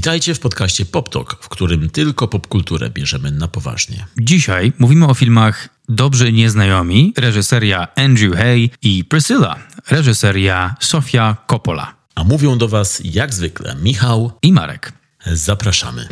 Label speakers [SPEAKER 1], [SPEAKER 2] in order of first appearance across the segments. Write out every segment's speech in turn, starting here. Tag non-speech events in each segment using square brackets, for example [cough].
[SPEAKER 1] Witajcie w podcaście PopTalk, w którym tylko popkulturę bierzemy na poważnie.
[SPEAKER 2] Dzisiaj mówimy o filmach Dobrzy Nieznajomi, reżyseria Andrew Hay i Priscilla, reżyseria Sofia Coppola.
[SPEAKER 1] A mówią do Was jak zwykle Michał
[SPEAKER 2] i Marek.
[SPEAKER 1] Zapraszamy.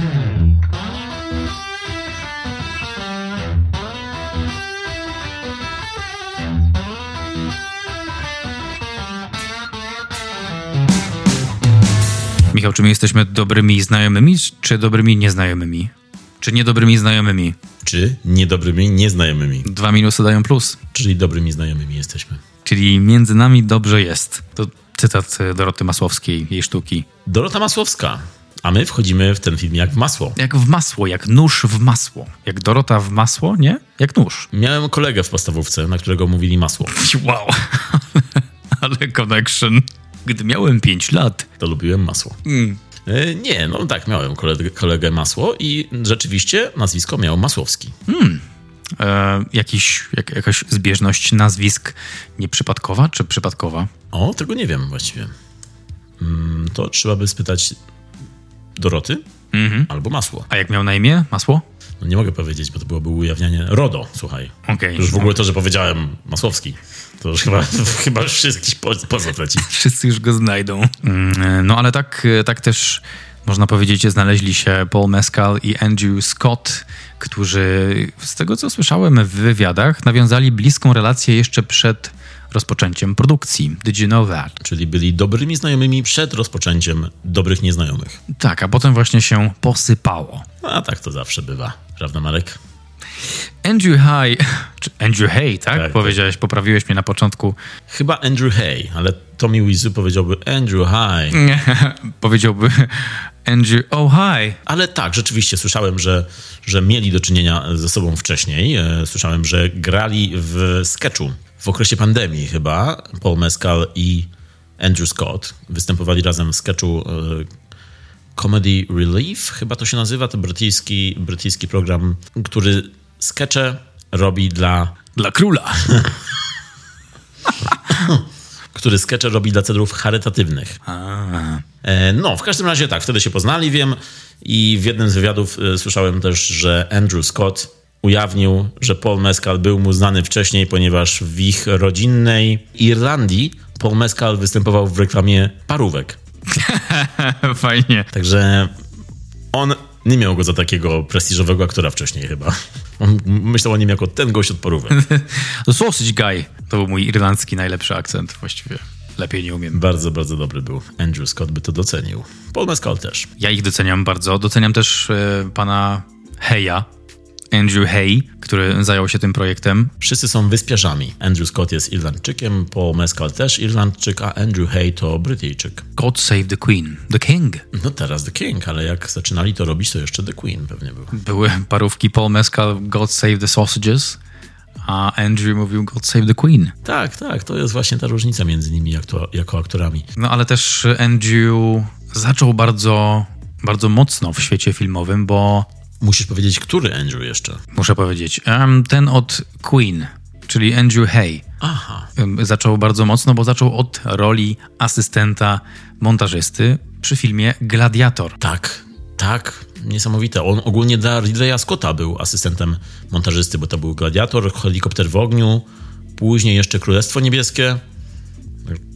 [SPEAKER 2] Michał, czy my jesteśmy dobrymi znajomymi, czy dobrymi nieznajomymi? Czy niedobrymi znajomymi?
[SPEAKER 1] Czy niedobrymi nieznajomymi?
[SPEAKER 2] Dwa minusy dają plus.
[SPEAKER 1] Czyli dobrymi znajomymi jesteśmy.
[SPEAKER 2] Czyli między nami dobrze jest. To cytat Doroty Masłowskiej, jej sztuki.
[SPEAKER 1] Dorota Masłowska. A my wchodzimy w ten film jak w masło.
[SPEAKER 2] Jak w masło, jak nóż w masło. Jak Dorota w masło, nie? Jak nóż.
[SPEAKER 1] Miałem kolegę w podstawówce, na którego mówili masło. [laughs]
[SPEAKER 2] Wow. [laughs] Ale connection. Gdy miałem 5 lat.
[SPEAKER 1] To lubiłem masło. Mm. Nie, no tak, miałem kolegę, kolegę masło i rzeczywiście nazwisko miał Masłowski.
[SPEAKER 2] Hmm. E, jakiś, jak, jakaś zbieżność nazwisk nieprzypadkowa czy przypadkowa?
[SPEAKER 1] O, tego nie wiem właściwie. Mm, to trzeba by spytać Doroty -hmm. albo Masło.
[SPEAKER 2] A jak miał na imię Masło?
[SPEAKER 1] No nie mogę powiedzieć, bo to byłoby ujawnianie RODO, słuchaj.
[SPEAKER 2] Okay,
[SPEAKER 1] już w ogóle to, że powiedziałem Masłowski, to już chyba, [laughs] chyba już jest jakiś pozew leci. [laughs]
[SPEAKER 2] Wszyscy już go znajdą. Mm, no ale tak, tak też można powiedzieć, znaleźli się Paul Mescal i Andrew Scott, którzy z tego co słyszałem w wywiadach nawiązali bliską relację jeszcze przed rozpoczęciem produkcji. Did you know that?
[SPEAKER 1] Czyli byli dobrymi znajomymi przed rozpoczęciem dobrych nieznajomych.
[SPEAKER 2] Tak, a potem właśnie się posypało.
[SPEAKER 1] A tak to zawsze bywa, prawda Marek?
[SPEAKER 2] Andrew Hay, [laughs] Andrew Hay, tak? tak Powiedziałeś, tak. poprawiłeś mnie na początku.
[SPEAKER 1] Chyba Andrew Hay, ale Tommy Wizu powiedziałby Andrew Hay.
[SPEAKER 2] Nie, [laughs] powiedziałby [laughs] Andrew Oh Hi.
[SPEAKER 1] Ale tak, rzeczywiście słyszałem, że, że mieli do czynienia ze sobą wcześniej. E, słyszałem, że grali w sketchu w okresie pandemii chyba. Paul Mescal i Andrew Scott występowali razem w sketchu e, Comedy Relief, chyba to się nazywa, to brytyjski, brytyjski program, który skecze robi dla...
[SPEAKER 2] Dla króla. [laughs]
[SPEAKER 1] który skecze robi dla celów charytatywnych. E, no, w każdym razie tak, wtedy się poznali, wiem. I w jednym z wywiadów e, słyszałem też, że Andrew Scott ujawnił, że Paul Mescal był mu znany wcześniej, ponieważ w ich rodzinnej Irlandii Paul Mescal występował w reklamie parówek. [laughs]
[SPEAKER 2] Fajnie.
[SPEAKER 1] Także on nie miał go za takiego prestiżowego aktora wcześniej chyba. On myślał o nim jako ten gość od porówek.
[SPEAKER 2] Sausage [laughs] Guy to był mój irlandzki najlepszy akcent właściwie. Lepiej nie umiem.
[SPEAKER 1] Bardzo, bardzo dobry był. Andrew Scott by to docenił. Paul Mescal też.
[SPEAKER 2] Ja ich doceniam bardzo. Doceniam też e, pana Heya, Andrew Hay, który zajął się tym projektem.
[SPEAKER 1] Wszyscy są wyspiarzami. Andrew Scott jest Irlandczykiem, Paul Mescal też Irlandczyk, a Andrew Hay to Brytyjczyk.
[SPEAKER 2] God save the Queen. The King.
[SPEAKER 1] No teraz The King, ale jak zaczynali to robić, to jeszcze The Queen pewnie był.
[SPEAKER 2] Były parówki Paul Mescal God save the sausages, a Andrew mówił God save the Queen.
[SPEAKER 1] Tak, tak, to jest właśnie ta różnica między nimi jako, jako aktorami.
[SPEAKER 2] No ale też Andrew zaczął bardzo, bardzo mocno w świecie filmowym, bo
[SPEAKER 1] Musisz powiedzieć, który Andrew jeszcze?
[SPEAKER 2] Muszę powiedzieć. Um, ten od Queen, czyli Andrew Hay.
[SPEAKER 1] Aha.
[SPEAKER 2] Um, zaczął bardzo mocno, bo zaczął od roli asystenta montażysty przy filmie Gladiator.
[SPEAKER 1] Tak, tak, niesamowite. On ogólnie dla Ridleya Scotta był asystentem montażysty, bo to był Gladiator, Helikopter w ogniu, później jeszcze Królestwo Niebieskie.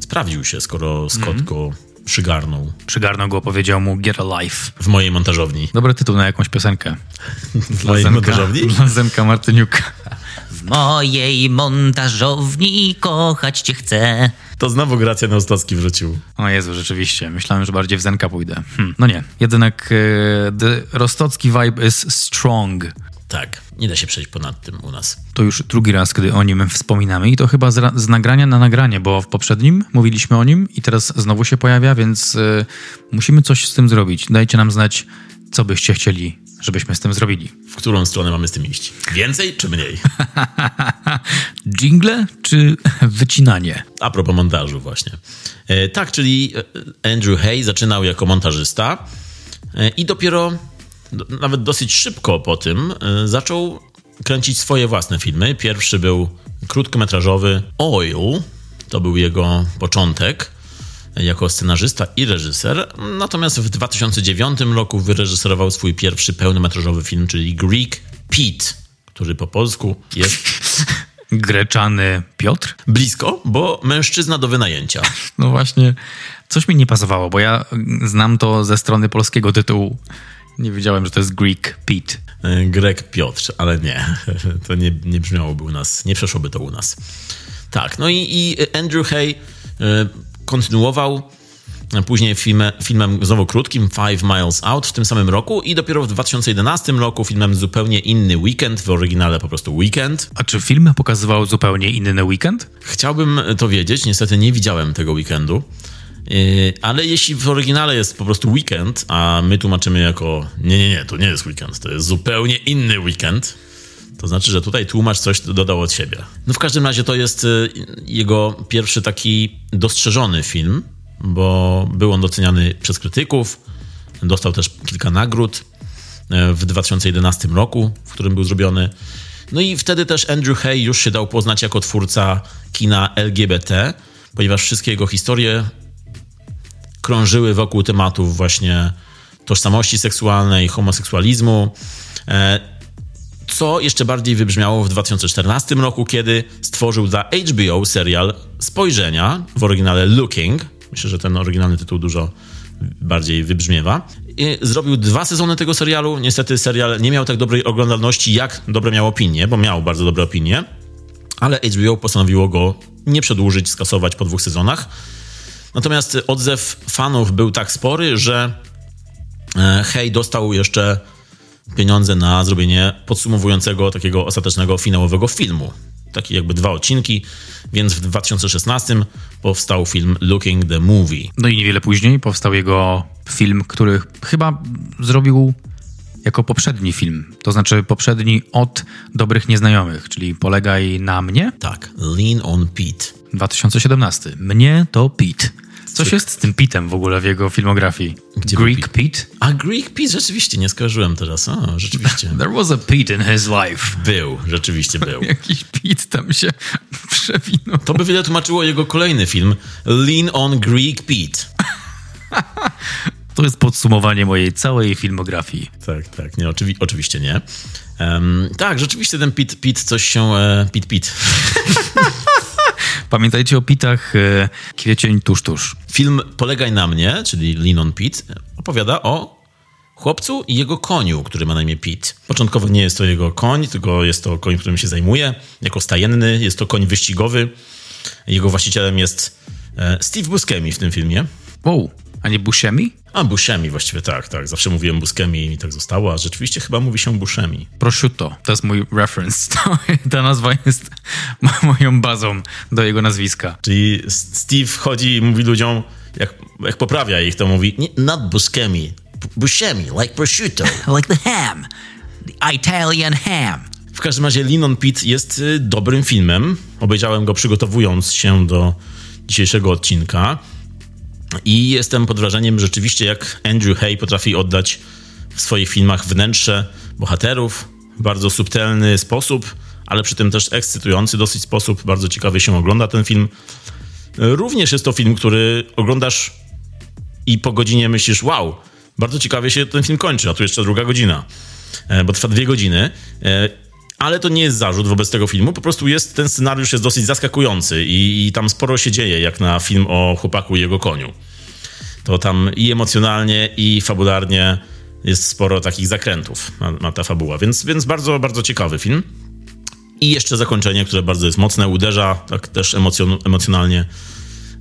[SPEAKER 1] Sprawdził się, skoro Scott mm -hmm. go przygarnął.
[SPEAKER 2] Przygarnął go, powiedział mu Get Alive.
[SPEAKER 1] W mojej montażowni.
[SPEAKER 2] Dobry tytuł na jakąś piosenkę. [laughs]
[SPEAKER 1] W mojej Zenka, montażowni? [laughs]
[SPEAKER 2] Dla Zenka Martyniuka.
[SPEAKER 3] W mojej montażowni kochać cię chcę.
[SPEAKER 1] To znowu Gracja Neustowski wrócił.
[SPEAKER 2] O Jezu, rzeczywiście. Myślałem, że bardziej w Zenka pójdę. Hm, no nie. Jednak the Rostocki vibe is strong.
[SPEAKER 1] Tak, nie da się przejść ponad tym u nas.
[SPEAKER 2] To już drugi raz, kiedy o nim wspominamy i to chyba z, z nagrania na nagranie, bo w poprzednim mówiliśmy o nim i teraz znowu się pojawia, więc y, musimy coś z tym zrobić. Dajcie nam znać, co byście chcieli, żebyśmy z tym zrobili.
[SPEAKER 1] W którą stronę mamy z tym iść? Więcej czy mniej? [laughs]
[SPEAKER 2] Jingle czy wycinanie?
[SPEAKER 1] A propos montażu właśnie. E, tak, czyli e, Andrew Hay zaczynał jako montażysta e, i dopiero nawet dosyć szybko po tym e, zaczął kręcić swoje własne filmy. Pierwszy był krótkometrażowy Oil, to był jego początek. jako scenarzysta i reżyser. Natomiast w 2009 roku wyreżyserował swój pierwszy pełnometrażowy film, czyli Greek Pete, który po polsku jest [laughs]
[SPEAKER 2] Greczany Piotr?
[SPEAKER 1] blisko, bo mężczyzna do wynajęcia.
[SPEAKER 2] No właśnie, coś mi nie pasowało, bo ja znam to ze strony polskiego tytułu. Nie wiedziałem, że to jest Greek Pete.
[SPEAKER 1] E, Grek Piotr, ale nie, [laughs] to nie, nie brzmiałoby u nas, nie przeszłoby to u nas. Tak, no i, i Andrew Hay e, kontynuował później filmem, filmem znowu krótkim Five Miles Out w tym samym roku i dopiero w 2011 roku filmem zupełnie inny weekend, w oryginale po prostu weekend.
[SPEAKER 2] A czy film pokazywał zupełnie inny weekend?
[SPEAKER 1] Chciałbym to wiedzieć, niestety nie widziałem tego weekendu. Yy, Ale jeśli w oryginale jest po prostu weekend, a my tłumaczymy jako nie, nie, nie, to nie jest weekend, to jest zupełnie inny weekend, to znaczy, że tutaj tłumacz coś dodał od siebie. No w każdym razie to jest yy, jego pierwszy taki dostrzeżony film, bo był on doceniany przez krytyków, dostał też kilka nagród yy, w 2011 roku, w którym był zrobiony. No i wtedy też Andrew Hay już się dał poznać jako twórca kina LGBT, ponieważ wszystkie jego historie krążyły wokół tematów właśnie tożsamości seksualnej, homoseksualizmu. E, Co jeszcze bardziej wybrzmiało w 2014 roku, kiedy stworzył dla HBO serial Spojrzenia, w oryginale Looking. Myślę, że ten oryginalny tytuł dużo bardziej wybrzmiewa. I zrobił dwa sezony tego serialu. Niestety serial nie miał tak dobrej oglądalności, jak dobre miał opinie, bo miał bardzo dobre opinie, ale HBO postanowiło go nie przedłużyć, skasować po dwóch sezonach. Natomiast odzew fanów był tak spory, że e, Hej dostał jeszcze pieniądze na zrobienie podsumowującego takiego ostatecznego finałowego filmu. Takie jakby dwa odcinki, więc w 2016 powstał film Looking the Movie.
[SPEAKER 2] No i niewiele później powstał jego film, który chyba zrobił jako poprzedni film. To znaczy poprzedni od Dobrych Nieznajomych, czyli Polegaj na mnie.
[SPEAKER 1] Tak, Lean on Pete.
[SPEAKER 2] 2017. Mnie to Pete. Coś jest z tym Pitem w ogóle w jego filmografii.
[SPEAKER 1] Gdzie
[SPEAKER 2] Greek Pete?
[SPEAKER 1] A Greek Pete rzeczywiście, nie skojarzyłem teraz. O, rzeczywiście. [laughs]
[SPEAKER 2] There was a Pete in his life.
[SPEAKER 1] Był, rzeczywiście był. [laughs]
[SPEAKER 2] Jakiś Pete tam się [laughs] przewinął.
[SPEAKER 1] To by wiele tłumaczyło jego kolejny film Lean on Greek Pete.
[SPEAKER 2] To jest podsumowanie mojej całej filmografii.
[SPEAKER 1] Tak, tak, nie, oczywi- oczywiście nie. Em, tak, rzeczywiście ten Pit, Pit coś się... E, Pit, Pit.
[SPEAKER 2] Pamiętajcie o Pitach e, Kwiecień tuż tuż.
[SPEAKER 1] Film Polegaj na mnie, czyli Lean on Pit, opowiada o chłopcu i jego koniu, który ma na imię Pit. Początkowo nie jest to jego koń, tylko jest to koń, którym się zajmuje. Jako stajenny jest to koń wyścigowy. Jego właścicielem jest e, Steve Buscemi w tym filmie.
[SPEAKER 2] Wow, a nie Buscemi?
[SPEAKER 1] A, Buscemi właściwie, tak, tak. Zawsze mówiłem Buscemi i mi tak zostało, a rzeczywiście chyba mówi się Buscemi.
[SPEAKER 2] Prosciutto, to jest mój reference. To, ta nazwa jest moją bazą do jego nazwiska.
[SPEAKER 1] Czyli Steve chodzi i mówi ludziom, jak, jak poprawia ich, to mówi "Nie, not Buscemi, B- Buscemi, like prosciutto. [laughs]
[SPEAKER 3] Like the ham. The Italian ham.
[SPEAKER 1] W każdym razie Linon Pit jest y, dobrym filmem. Obejrzałem go przygotowując się do dzisiejszego odcinka. I jestem pod wrażeniem rzeczywiście, jak Andrew Hay potrafi oddać w swoich filmach wnętrze bohaterów w bardzo subtelny sposób, ale przy tym też ekscytujący dosyć sposób. Bardzo ciekawie się ogląda ten film. Również jest to film, który oglądasz i po godzinie myślisz, wow, bardzo ciekawie się ten film kończy, a tu jeszcze druga godzina, e, bo trwa dwie godziny. Ale to nie jest zarzut wobec tego filmu, po prostu jest, ten scenariusz jest dosyć zaskakujący i, i tam sporo się dzieje, jak na film o chłopaku i jego koniu. To tam i emocjonalnie, i fabularnie jest sporo takich zakrętów, ma, ma ta fabuła, więc, więc bardzo, bardzo ciekawy film. I jeszcze zakończenie, które bardzo jest mocne, uderza tak też emocjon, emocjonalnie.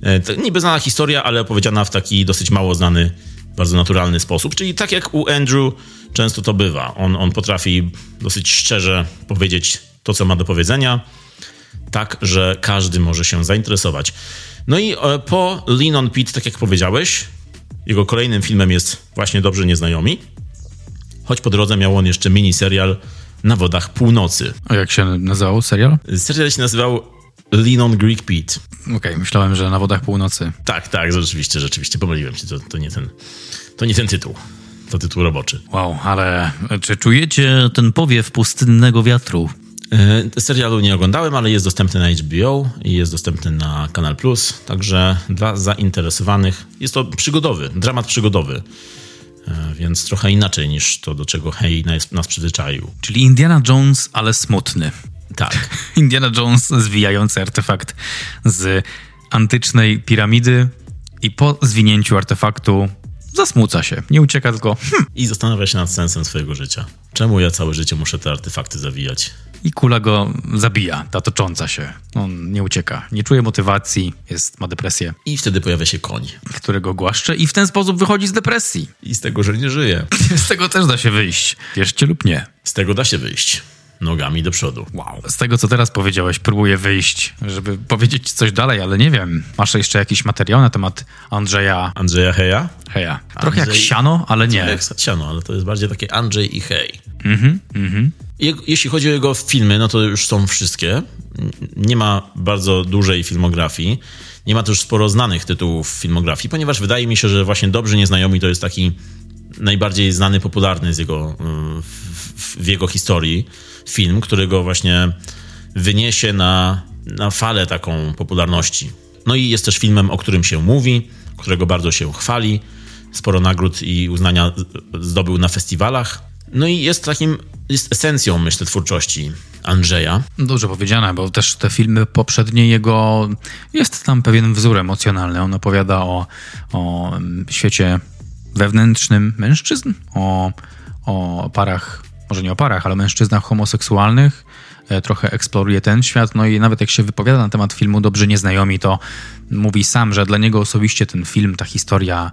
[SPEAKER 1] E, To niby znana historia, ale opowiedziana w taki dosyć mało znany, bardzo naturalny sposób. Czyli tak jak u Andrew często to bywa. On, on potrafi dosyć szczerze powiedzieć to, co ma do powiedzenia, tak, że każdy może się zainteresować. No i e, po Lean on Pete, tak jak powiedziałeś, jego kolejnym filmem jest właśnie Dobrze Nieznajomi. Choć po drodze miał on jeszcze miniserial Na wodach północy.
[SPEAKER 2] A jak się nazywał serial?
[SPEAKER 1] Serial się nazywał Lean on Greek Pete.
[SPEAKER 2] Okej, myślałem, że na wodach północy.
[SPEAKER 1] Tak, tak, rzeczywiście, rzeczywiście, pomyliłem się, to, to, nie, ten, to nie ten tytuł. To tytuł roboczy.
[SPEAKER 2] Wow, ale czy czujecie ten powiew pustynnego wiatru?
[SPEAKER 1] E, Serialu nie oglądałem, ale jest dostępny na HBO i jest dostępny na Kanal Plus, także dla zainteresowanych jest to przygodowy, dramat przygodowy, E, więc trochę inaczej niż to, do czego Hej nas przyzwyczaił.
[SPEAKER 2] Czyli Indiana Jones, ale smutny.
[SPEAKER 1] Tak. [laughs]
[SPEAKER 2] Indiana Jones zwijający artefakt z antycznej piramidy i po zwinięciu artefaktu zasmuca się. Nie ucieka, tylko hmm,
[SPEAKER 1] I zastanawia się nad sensem swojego życia. Czemu ja całe życie muszę te artefakty zawijać?
[SPEAKER 2] i kula go zabija, ta tocząca się. On nie ucieka, nie czuje motywacji, jest, ma depresję,
[SPEAKER 1] I wtedy pojawia się koń.
[SPEAKER 2] którego głaszcze i w ten sposób wychodzi z depresji.
[SPEAKER 1] I z tego, że nie żyje. [laughs]
[SPEAKER 2] Z tego też da się wyjść. Wierzcie lub nie.
[SPEAKER 1] Z tego da się wyjść. Nogami do przodu.
[SPEAKER 2] Wow. Z tego, co teraz powiedziałeś, próbuję wyjść, żeby powiedzieć coś dalej, ale nie wiem. Masz jeszcze jakiś materiał na temat Andrzeja
[SPEAKER 1] Andrzeja Heja?
[SPEAKER 2] Heja? Trochę jak
[SPEAKER 1] Andrzej-
[SPEAKER 2] siano, ale nie.
[SPEAKER 1] Jak Satsiano, ale to jest bardziej takie Andrzej i Hej.
[SPEAKER 2] Mhm, mhm.
[SPEAKER 1] Jeśli chodzi o jego filmy, no to już są wszystkie. Nie ma bardzo dużej filmografii. Nie ma też sporo znanych tytułów w filmografii, ponieważ wydaje mi się, że właśnie Dobrzy Nieznajomi to jest taki najbardziej znany, popularny z jego, y, w, w jego historii film, który go właśnie wyniesie na, na falę taką popularności. No i jest też filmem, o którym się mówi, którego bardzo się chwali. Sporo nagród i uznania zdobył na festiwalach. No i jest takim, jest esencją, myślę, twórczości Andrzeja.
[SPEAKER 2] Dobrze powiedziane, bo też te filmy poprzednie jego, jest tam pewien wzór emocjonalny. On opowiada o, o mm, świecie wewnętrznym mężczyzn, o, o parach, może nie o parach, ale mężczyznach homoseksualnych. E, Trochę eksploruje ten świat, no i nawet jak się wypowiada na temat filmu Dobrzy Nieznajomi, to mówi sam, że dla niego osobiście ten film, ta historia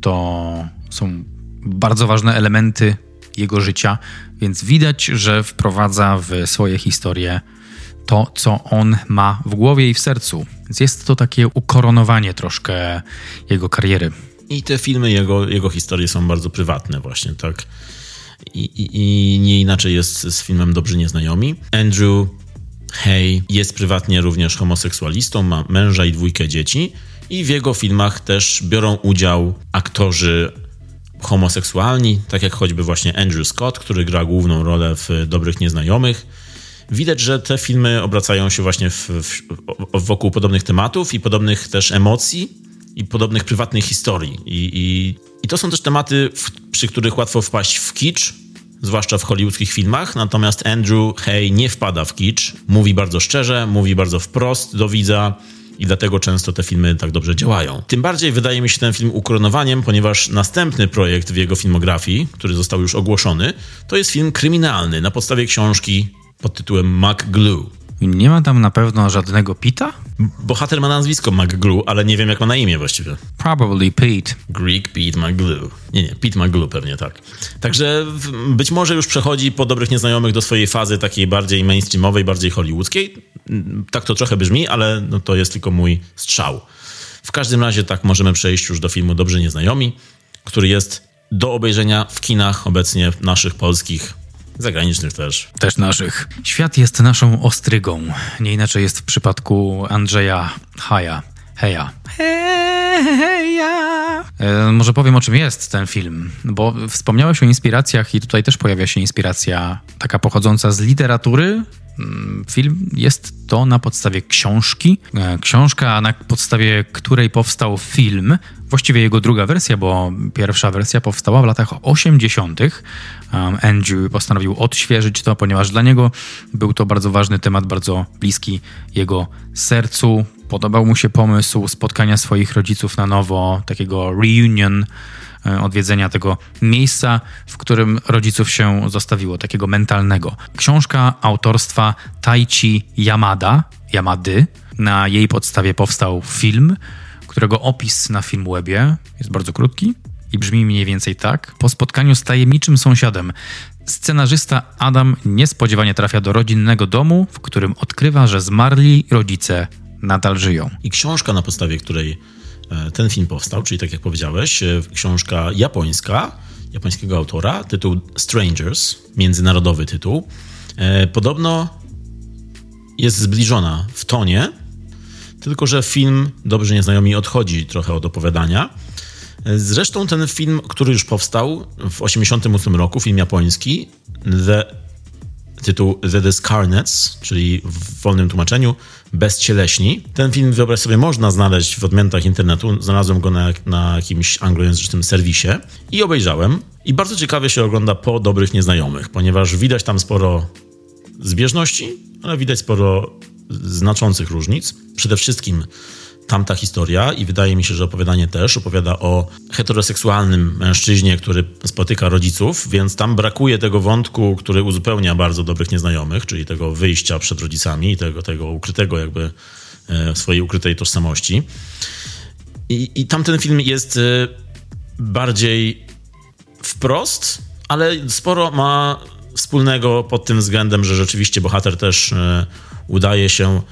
[SPEAKER 2] to są bardzo ważne elementy jego życia, więc widać, że wprowadza w swoje historie to, co on ma w głowie i w sercu. Więc jest to takie ukoronowanie troszkę jego kariery.
[SPEAKER 1] I te filmy, jego, jego historie są bardzo prywatne właśnie, tak? I, i, nie inaczej jest z filmem Dobrzy Nieznajomi. Andrew Hay jest prywatnie również homoseksualistą, ma męża i dwójkę dzieci i w jego filmach też biorą udział aktorzy homoseksualni, tak jak choćby właśnie Andrew Scott, który gra główną rolę w Dobrych Nieznajomych. Widać, że te filmy obracają się właśnie w, w, wokół podobnych tematów i podobnych też emocji i podobnych prywatnych historii. I, i, i to są też tematy, przy których łatwo wpaść w kicz, zwłaszcza w hollywoodzkich filmach. Natomiast Andrew Hay nie wpada w kicz. Mówi bardzo szczerze, mówi bardzo wprost do widza. I dlatego często te filmy tak dobrze działają. Tym bardziej wydaje mi się ten film ukoronowaniem, ponieważ następny projekt w jego filmografii, który został już ogłoszony, to jest film kryminalny na podstawie książki pod tytułem McGlue.
[SPEAKER 2] Nie ma tam na pewno żadnego Pita?
[SPEAKER 1] Bohater ma nazwisko McGlue, ale nie wiem jak ma na imię właściwie.
[SPEAKER 2] Probably Pete.
[SPEAKER 1] Greek Pete McGlue. Nie, nie, Pete McGlue pewnie tak. Także być może już przechodzi po Dobrych Nieznajomych do swojej fazy takiej bardziej mainstreamowej, bardziej hollywoodzkiej. Tak to trochę brzmi, ale no to jest tylko mój strzał. W każdym razie tak możemy przejść już do filmu Dobrzy Nieznajomi, który jest do obejrzenia w kinach obecnie naszych polskich, zagranicznych też.
[SPEAKER 2] Też naszych. Świat jest naszą ostrygą. Nie inaczej jest w przypadku Andrzeja Haja. Heja. Heja. E, może powiem, o czym jest ten film, bo wspomniałeś o inspiracjach i tutaj też pojawia się inspiracja taka pochodząca z literatury. Mm, Film jest to na podstawie książki. E, Książka, na podstawie której powstał film, właściwie jego druga wersja, bo pierwsza wersja powstała w latach 80. Um, Andrew postanowił odświeżyć to, ponieważ dla niego był to bardzo ważny temat, bardzo bliski jego sercu. Podobał mu się pomysł spotkania swoich rodziców na nowo, takiego reunion, e, odwiedzenia tego miejsca, w którym rodziców się zostawiło, takiego mentalnego. Książka autorstwa Taichi Yamada, Yamady. Na jej podstawie powstał film, którego opis na Filmwebie jest bardzo krótki i brzmi mniej więcej tak. Po spotkaniu z tajemniczym sąsiadem scenarzysta Adam niespodziewanie trafia do rodzinnego domu, w którym odkrywa, że zmarli rodzice nadal żyją.
[SPEAKER 1] I książka, na podstawie której e, ten film powstał, czyli tak jak powiedziałeś, e, książka japońska, japońskiego autora, tytuł Strangers, międzynarodowy tytuł. E, Podobno jest zbliżona w tonie, tylko że film Dobrzy Nieznajomi odchodzi trochę od opowiadania. Zresztą ten film, który już powstał w 1988 roku, film japoński, The tytuł The Discarnates, czyli w wolnym tłumaczeniu Bezcieleśni. Ten film, wyobraź sobie, można znaleźć w odmianach internetu. Znalazłem go na, na jakimś anglojęzycznym serwisie i obejrzałem. I bardzo ciekawie się ogląda po dobrych nieznajomych, ponieważ widać tam sporo zbieżności, ale widać sporo znaczących różnic. Przede wszystkim tamta historia i wydaje mi się, że opowiadanie też opowiada o heteroseksualnym mężczyźnie, który spotyka rodziców, więc tam brakuje tego wątku, który uzupełnia bardzo dobrych nieznajomych, czyli tego wyjścia przed rodzicami i tego, tego ukrytego jakby e, swojej ukrytej tożsamości. I, I tamten film jest e, bardziej wprost, ale sporo ma wspólnego pod tym względem, że rzeczywiście bohater też e, udaje się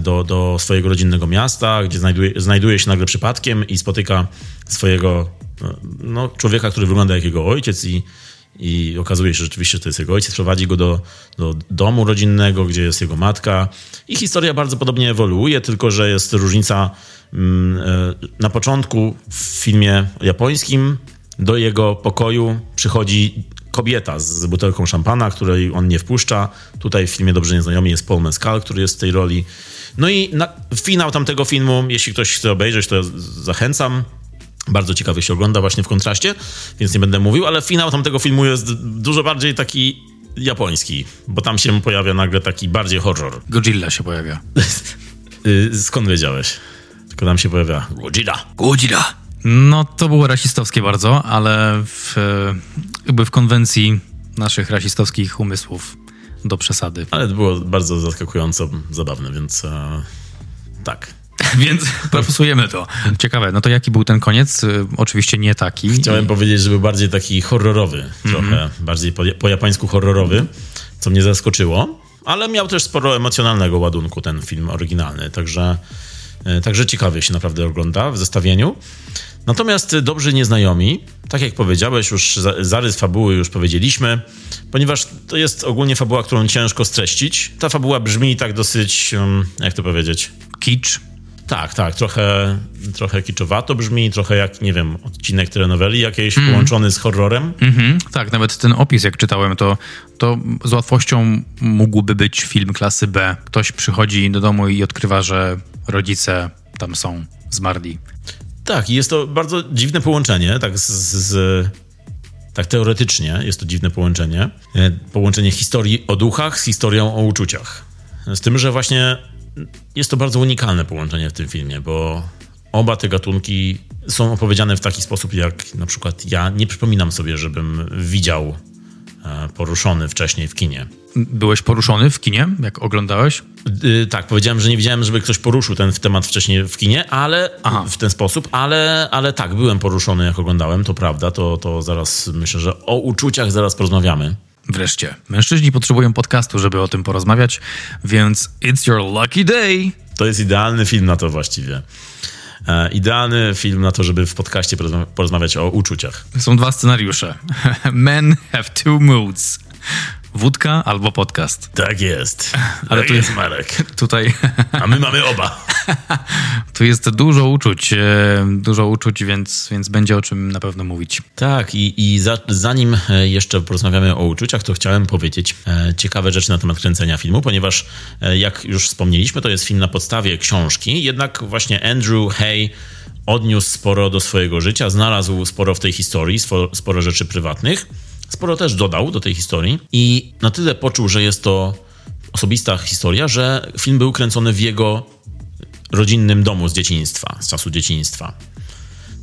[SPEAKER 1] do, do swojego rodzinnego miasta, gdzie znajduje, znajduje się nagle przypadkiem i spotyka swojego e, no, człowieka, który wygląda jak jego ojciec i, i okazuje się że rzeczywiście, to jest jego ojciec. Prowadzi go do, do domu rodzinnego, gdzie jest jego matka. I historia bardzo podobnie ewoluuje, tylko że jest różnica mm, na początku w filmie japońskim do jego pokoju przychodzi kobieta z butelką szampana, której on nie wpuszcza. Tutaj w filmie Dobrze Nieznajomi jest Paul Mescal, który jest w tej roli. No i na finał tamtego filmu, jeśli ktoś chce obejrzeć, to ja zachęcam. Bardzo ciekawy się ogląda właśnie w kontraście, więc nie będę mówił, ale finał tamtego filmu jest dużo bardziej taki japoński, bo tam się pojawia nagle taki bardziej horror. [laughs]
[SPEAKER 2] Godzilla się pojawia.
[SPEAKER 1] Y, skąd wiedziałeś? Tylko tam się pojawia Godzilla.
[SPEAKER 3] Godzilla.
[SPEAKER 2] No, to było rasistowskie bardzo, ale w, jakby w konwencji naszych rasistowskich umysłów do przesady.
[SPEAKER 1] Ale to było bardzo zaskakująco zabawne, więc e, tak. [laughs]
[SPEAKER 2] Więc profusujemy to. Ciekawe, no to jaki był ten koniec? Y, oczywiście nie taki.
[SPEAKER 1] Chciałem powiedzieć, że był bardziej taki horrorowy, trochę mm -hmm. bardziej po, po japońsku horrorowy, co mnie zaskoczyło, ale miał też sporo emocjonalnego ładunku ten film oryginalny, także, e, także ciekawie się naprawdę ogląda w zestawieniu. Natomiast Dobrzy Nieznajomi, tak jak powiedziałeś, już zarys fabuły już powiedzieliśmy, ponieważ to jest ogólnie fabuła, którą ciężko streścić. Ta fabuła brzmi tak dosyć, jak to powiedzieć?
[SPEAKER 2] Kicz.
[SPEAKER 1] Tak, tak, trochę, trochę kiczowato brzmi, trochę jak, nie wiem, odcinek telenoweli jakiejś mm. połączony z horrorem. Mm -hmm.
[SPEAKER 2] Tak, nawet ten opis, jak czytałem, to, to z łatwością mógłby być film klasy B. Ktoś przychodzi do domu i odkrywa, że rodzice tam są zmarli.
[SPEAKER 1] Tak, jest to bardzo dziwne połączenie, tak z, z tak teoretycznie jest to dziwne połączenie. E, połączenie historii o duchach z historią o uczuciach. Z tym, że właśnie jest to bardzo unikalne połączenie w tym filmie, bo oba te gatunki są opowiedziane w taki sposób, jak na przykład ja nie przypominam sobie, żebym widział poruszony wcześniej w kinie.
[SPEAKER 2] Byłeś poruszony w kinie, jak oglądałeś?
[SPEAKER 1] Yy, tak, powiedziałem, że nie widziałem, żeby ktoś poruszył ten temat wcześniej w kinie, ale Aha. w ten sposób, ale, ale tak, byłem poruszony, jak oglądałem, to prawda, to, to zaraz myślę, że o uczuciach zaraz porozmawiamy.
[SPEAKER 2] Wreszcie. Mężczyźni potrzebują podcastu, żeby o tym porozmawiać, więc it's your lucky day.
[SPEAKER 1] To jest idealny film na to właściwie. E, idealny film na to, żeby w podcaście porozmawiać o uczuciach.
[SPEAKER 2] Są dwa scenariusze. [laughs] Men have two moods. Wódka albo podcast.
[SPEAKER 1] Tak jest. Ale tak tu jest Marek.
[SPEAKER 2] Tutaj.
[SPEAKER 1] A my mamy oba. [laughs]
[SPEAKER 2] tu jest dużo uczuć, e, dużo uczuć, więc, więc będzie o czym na pewno mówić.
[SPEAKER 1] Tak, i, i za, zanim e, jeszcze porozmawiamy o uczuciach, to chciałem powiedzieć e, ciekawe rzeczy na temat kręcenia filmu, ponieważ jak już wspomnieliśmy, to jest film na podstawie książki, jednak właśnie Andrew Hay odniósł sporo do swojego życia, znalazł sporo w tej historii, sporo, sporo rzeczy prywatnych sporo też dodał do tej historii i na tyle poczuł, że jest to osobista historia, że film był kręcony w jego rodzinnym domu z dzieciństwa, z czasu dzieciństwa.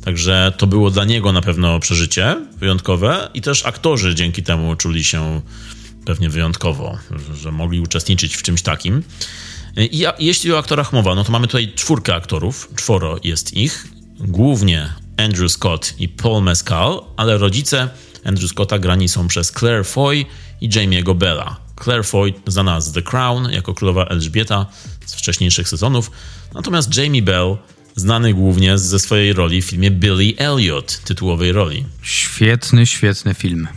[SPEAKER 1] Także to było dla niego na pewno przeżycie wyjątkowe i też aktorzy dzięki temu czuli się pewnie wyjątkowo, że mogli uczestniczyć w czymś takim. I jeśli o aktorach mowa, no to mamy tutaj czwórkę aktorów, czworo jest ich, głównie Andrew Scott i Paul Mescal, ale rodzice Andrew Scotta grani są przez Claire Foy i Jamie'ego Bella. Claire Foy znana z The Crown jako królowa Elżbieta z wcześniejszych sezonów, natomiast Jamie Bell znany głównie ze swojej roli w filmie Billy Elliot, tytułowej roli.
[SPEAKER 2] Świetny, świetny film.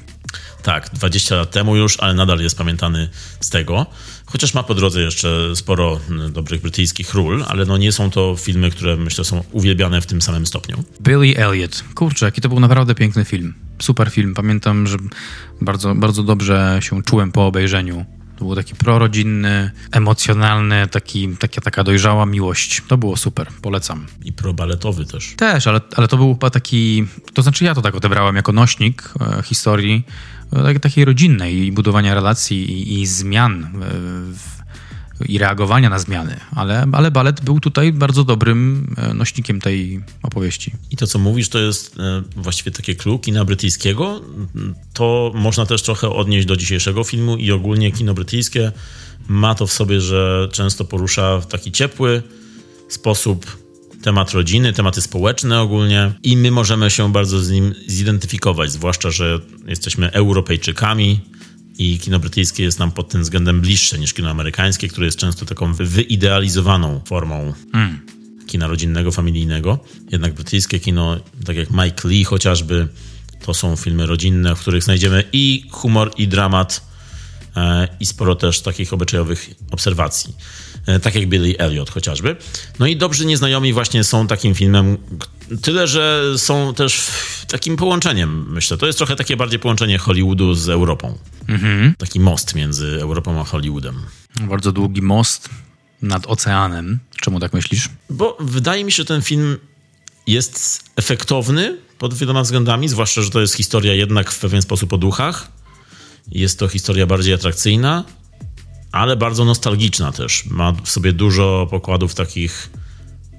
[SPEAKER 1] Tak, 20 lat temu już, ale nadal jest pamiętany z tego. Chociaż ma po drodze jeszcze sporo mm, dobrych brytyjskich ról, ale no nie są to filmy, które myślę są uwielbiane w tym samym stopniu.
[SPEAKER 2] Billy Elliot. Kurczę, jaki to był naprawdę piękny film. Super film. Pamiętam, że bardzo, bardzo dobrze się czułem po obejrzeniu. To był taki prorodzinny, emocjonalny, taki, taka, taka dojrzała miłość. To było super, polecam.
[SPEAKER 1] I probaletowy też.
[SPEAKER 2] Też, ale, ale to był chyba taki, to znaczy ja to tak odebrałem jako nośnik e, historii takiej rodzinnej i budowania relacji i, i zmian e, w, i reagowania na zmiany, ale, ale balet był tutaj bardzo dobrym e, nośnikiem tej opowieści.
[SPEAKER 1] I to, co mówisz, to jest e, właściwie takie clue kina brytyjskiego. To można też trochę odnieść do dzisiejszego filmu i ogólnie kino brytyjskie ma to w sobie, że często porusza w taki ciepły sposób temat rodziny, tematy społeczne ogólnie i my możemy się bardzo z nim zidentyfikować, zwłaszcza, że jesteśmy Europejczykami i kino brytyjskie jest nam pod tym względem bliższe niż kino amerykańskie, które jest często taką wy- wyidealizowaną formą kina rodzinnego, familijnego. Jednak brytyjskie kino, tak jak Mike Lee chociażby, to są filmy rodzinne, w których znajdziemy i humor, i dramat, e, i sporo też takich obyczajowych obserwacji. E, Tak jak Billy Elliot chociażby. No i Dobrzy Nieznajomi właśnie są takim filmem, tyle, że są też takim połączeniem, myślę. To jest trochę takie bardziej połączenie Hollywoodu z Europą. Taki most między Europą a Hollywoodem.
[SPEAKER 2] Bardzo długi most nad oceanem. Czemu tak myślisz?
[SPEAKER 1] Bo wydaje mi się, że ten film jest efektowny pod wieloma względami, zwłaszcza, że to jest historia jednak w pewien sposób o duchach. Jest to historia bardziej atrakcyjna, ale bardzo nostalgiczna też. Ma w sobie dużo pokładów takich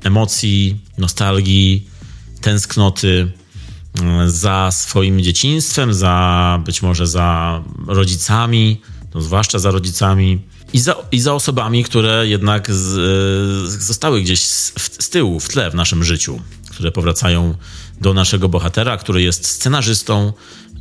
[SPEAKER 1] emocji, nostalgii, tęsknoty mm, za swoim dzieciństwem, za być może za rodzicami, no zwłaszcza za rodzicami i za, i za osobami, które jednak z, z, zostały gdzieś z, z tyłu, w tle w naszym życiu, które powracają do naszego bohatera, który jest scenarzystą,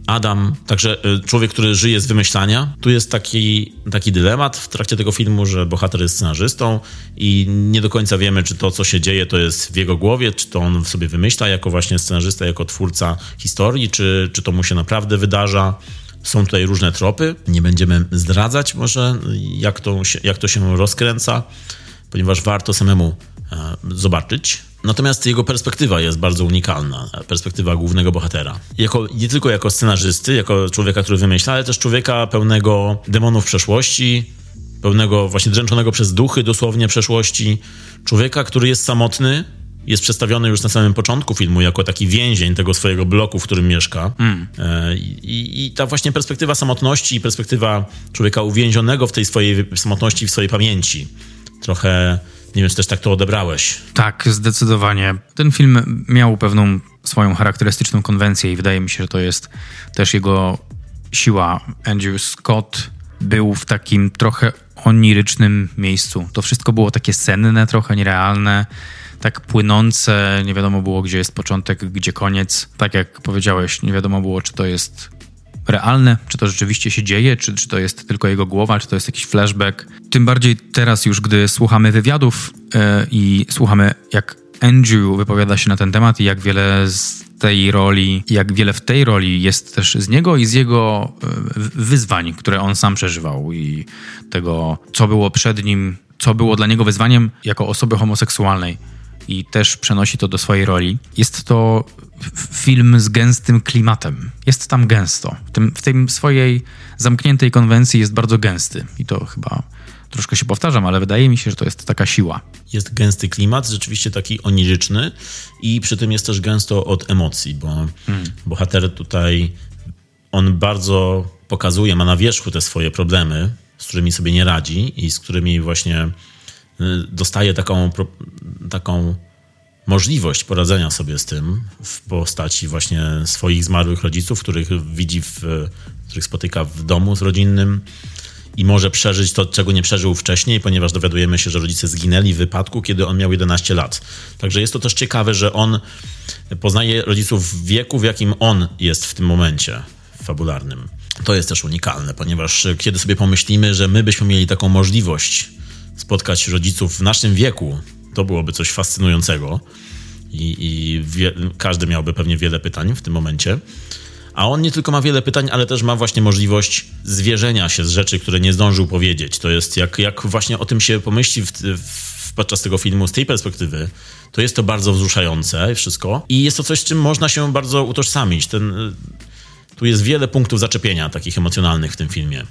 [SPEAKER 1] Adam, także y, człowiek, który żyje z wymyślania. Tu jest taki, taki dylemat w trakcie tego filmu, że bohater jest scenarzystą i nie do końca wiemy, czy to, co się dzieje, to jest w jego głowie, czy to on sobie wymyśla jako właśnie scenarzysta, jako twórca historii, czy, czy to mu się naprawdę wydarza. Są tutaj różne tropy. Nie będziemy zdradzać może, jak to się, jak to się rozkręca, ponieważ warto samemu zobaczyć. Natomiast jego perspektywa jest bardzo unikalna, perspektywa głównego bohatera. Jako, nie tylko jako scenarzysty, jako człowieka, który wymyśla, ale też człowieka pełnego demonów przeszłości, pełnego właśnie dręczonego przez duchy dosłownie przeszłości. Człowieka, który jest samotny, jest przedstawiony już na samym początku filmu jako taki więzień tego swojego bloku, w którym mieszka. E, I, I ta właśnie perspektywa samotności i perspektywa człowieka uwięzionego w tej swojej samotności, w swojej pamięci. Trochę, nie wiem, czy też tak to odebrałeś.
[SPEAKER 2] Tak, zdecydowanie. Ten film miał pewną swoją charakterystyczną konwencję i wydaje mi się, że to jest też jego siła. Andrew Scott był w takim trochę onirycznym miejscu. To wszystko było takie senne, trochę nierealne, tak płynące, nie wiadomo było, gdzie jest początek, gdzie koniec. Tak jak powiedziałeś, nie wiadomo było, czy to jest realne, czy to rzeczywiście się dzieje, czy, czy to jest tylko jego głowa, czy to jest jakiś flashback. Tym bardziej teraz już, gdy słuchamy wywiadów e, i słuchamy, jak Andrew wypowiada się na ten temat i jak wiele z tej roli, jak wiele w tej roli jest też z niego i z jego e, wyzwań, które on sam przeżywał i tego, co było przed nim, co było dla niego wyzwaniem jako osoby homoseksualnej i też przenosi to do swojej roli. Jest to film z gęstym klimatem. Jest tam gęsto. W tym, w tym swojej zamkniętej konwencji jest bardzo gęsty. I to chyba troszkę się powtarzam, ale wydaje mi się, że to jest taka siła.
[SPEAKER 1] Jest gęsty klimat, rzeczywiście taki oniryczny i przy tym jest też gęsto od emocji, bo bohater tutaj, on bardzo pokazuje, ma na wierzchu te swoje problemy, z którymi sobie nie radzi i z którymi właśnie dostaje taką, taką możliwość poradzenia sobie z tym w postaci właśnie swoich zmarłych rodziców, których widzi, w, których spotyka w domu rodzinnym i może przeżyć to, czego nie przeżył wcześniej, ponieważ dowiadujemy się, że rodzice zginęli w wypadku, kiedy on miał 11 lat. Także jest to też ciekawe, że on poznaje rodziców w wieku, w jakim on jest w tym momencie fabularnym. To jest też unikalne, ponieważ kiedy sobie pomyślimy, że my byśmy mieli taką możliwość spotkać rodziców w naszym wieku, to byłoby coś fascynującego i, i wie, każdy miałby pewnie wiele pytań w tym momencie. A on nie tylko ma wiele pytań, ale też ma właśnie możliwość zwierzenia się z rzeczy, które nie zdążył powiedzieć. To jest jak, jak właśnie o tym się pomyśli w, w, podczas tego filmu z tej perspektywy, to jest to bardzo wzruszające wszystko. I jest to coś, z czym można się bardzo utożsamić. Ten, tu jest wiele punktów zaczepienia takich emocjonalnych w tym filmie.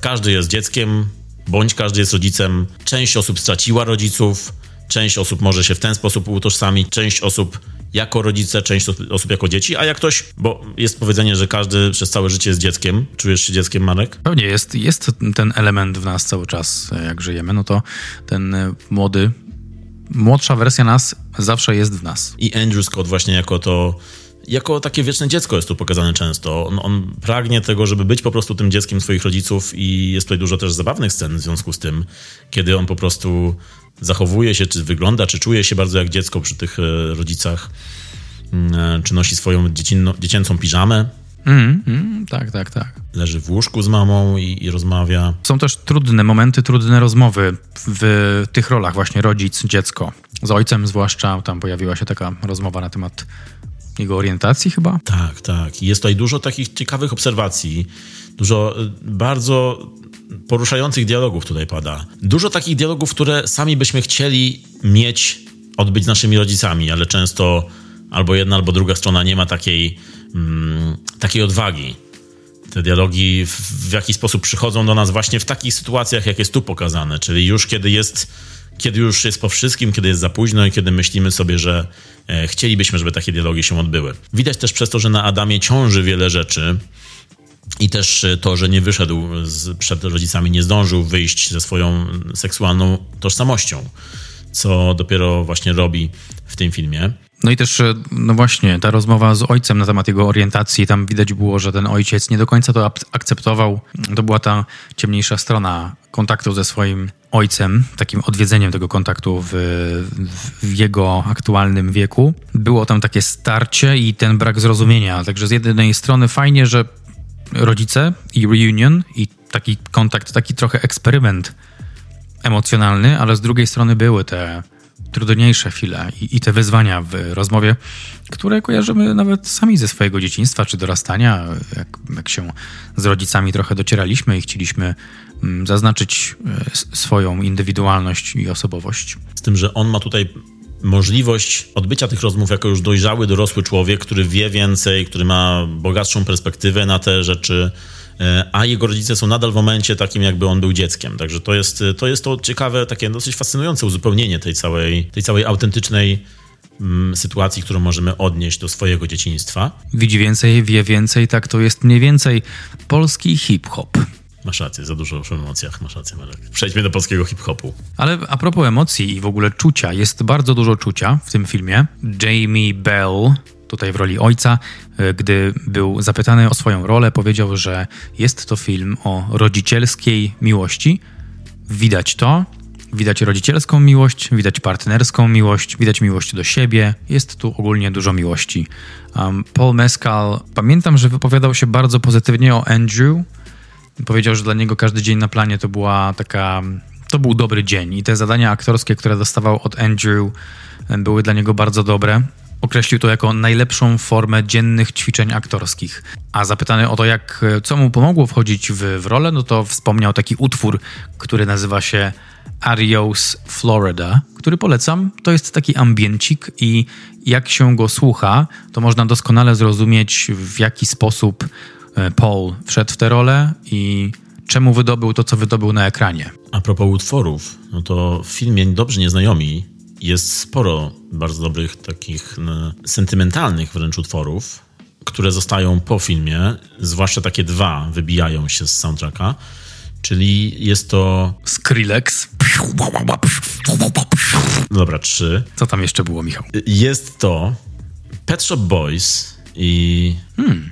[SPEAKER 1] każdy jest dzieckiem, bądź każdy jest rodzicem. Część osób straciła rodziców, część osób może się w ten sposób utożsamić, część osób jako rodzice, część osób jako dzieci, a jak ktoś, bo jest powiedzenie, że każdy przez całe życie jest dzieckiem. Czujesz się dzieckiem, Marek?
[SPEAKER 2] Pewnie jest, jest ten element w nas cały czas, jak żyjemy, no to ten e, młody, młodsza wersja nas zawsze jest w nas.
[SPEAKER 1] I Andrew Scott właśnie jako to jako takie wieczne dziecko jest tu pokazane często. On, on, pragnie tego, żeby być po prostu tym dzieckiem swoich rodziców i jest tutaj dużo też zabawnych scen w związku z tym, kiedy on po prostu zachowuje się, czy wygląda, czy czuje się bardzo jak dziecko przy tych e, rodzicach, mm, e, czy nosi swoją dziecinno, dziecięcą piżamę.
[SPEAKER 2] Mm, mm, tak, tak, tak.
[SPEAKER 1] Leży w łóżku z mamą i, i, rozmawia.
[SPEAKER 2] Są też trudne momenty, trudne rozmowy w tych rolach, właśnie rodzic, dziecko. Z ojcem zwłaszcza, tam pojawiła się taka rozmowa na temat jego orientacji chyba.
[SPEAKER 1] Tak, tak. Jest tutaj dużo takich ciekawych obserwacji, dużo e, bardzo poruszających dialogów tutaj pada. Dużo takich dialogów, które sami byśmy chcieli mieć, odbyć z naszymi rodzicami, ale często albo jedna, albo druga strona nie ma takiej, mm, takiej odwagi. Te dialogi w, w jakiś sposób przychodzą do nas właśnie w takich sytuacjach, jak jest tu pokazane, czyli już kiedy jest, kiedy już jest po wszystkim, kiedy jest za późno i kiedy myślimy sobie, że e, chcielibyśmy, żeby takie dialogi się odbyły. Widać też przez to, że na Adamie ciąży wiele rzeczy, i też to, że nie wyszedł z, przed rodzicami, nie zdążył wyjść ze swoją seksualną tożsamością, co dopiero właśnie robi w tym filmie.
[SPEAKER 2] No i też, no właśnie, ta rozmowa z ojcem na temat jego orientacji, tam widać było, że ten ojciec nie do końca to akceptował. To była ta ciemniejsza strona kontaktu ze swoim ojcem, takim odwiedzeniem tego kontaktu w, w, jego aktualnym wieku. Było tam takie starcie i ten brak zrozumienia. Także z jednej strony fajnie, że rodzice i reunion i taki kontakt, taki trochę eksperyment emocjonalny, ale z drugiej strony były te trudniejsze chwile i, i, te wyzwania w rozmowie, które kojarzymy nawet sami ze swojego dzieciństwa czy dorastania, jak, jak się z rodzicami trochę docieraliśmy i chcieliśmy mm, zaznaczyć e, swoją indywidualność i osobowość.
[SPEAKER 1] Z tym, że on ma tutaj możliwość odbycia tych rozmów jako już dojrzały, dorosły człowiek, który wie więcej, który ma bogatszą perspektywę na te rzeczy, a jego rodzice są nadal w momencie takim, jakby on był dzieckiem. Także to jest to, jest to ciekawe, takie dosyć fascynujące uzupełnienie tej całej, tej całej autentycznej mm, sytuacji, którą możemy odnieść do swojego dzieciństwa.
[SPEAKER 2] Widzi więcej, wie więcej, tak to jest mniej więcej polski hip-hop.
[SPEAKER 1] Masz rację, za dużo o emocjach, masz rację, Marek. Przejdźmy do polskiego hip-hopu.
[SPEAKER 2] Ale a propos emocji i w ogóle czucia, jest bardzo dużo czucia w tym filmie. Jamie Bell, tutaj w roli ojca, e, gdy był zapytany o swoją rolę, powiedział, że jest to film o rodzicielskiej miłości. Widać to, widać rodzicielską miłość, widać partnerską miłość, widać miłość do siebie. Jest tu ogólnie dużo miłości. Um, Paul Mescal, pamiętam, że wypowiadał się bardzo pozytywnie o Andrew, Powiedział, że dla niego każdy dzień na planie to była taka. To był dobry dzień i te zadania aktorskie, które dostawał od Andrew, były dla niego bardzo dobre. Określił to jako najlepszą formę dziennych ćwiczeń aktorskich. A zapytany o to, jak, co mu pomogło wchodzić w, w rolę, no to wspomniał taki utwór, który nazywa się Arios Florida, który polecam. To jest taki ambiencik i jak się go słucha, to można doskonale zrozumieć, w jaki sposób E, Paul wszedł w tę rolę i czemu wydobył to, co wydobył na ekranie.
[SPEAKER 1] A propos utworów, no to w filmie Dobrzy Nieznajomi jest sporo bardzo dobrych, takich sentymentalnych wręcz utworów, które zostają po filmie, zwłaszcza takie dwa wybijają się z soundtracka, czyli jest to...
[SPEAKER 2] Skrillex.
[SPEAKER 1] Dobra, trzy.
[SPEAKER 2] Co tam jeszcze było, Michał?
[SPEAKER 1] Jest to Pet Shop Boys i... Hmm.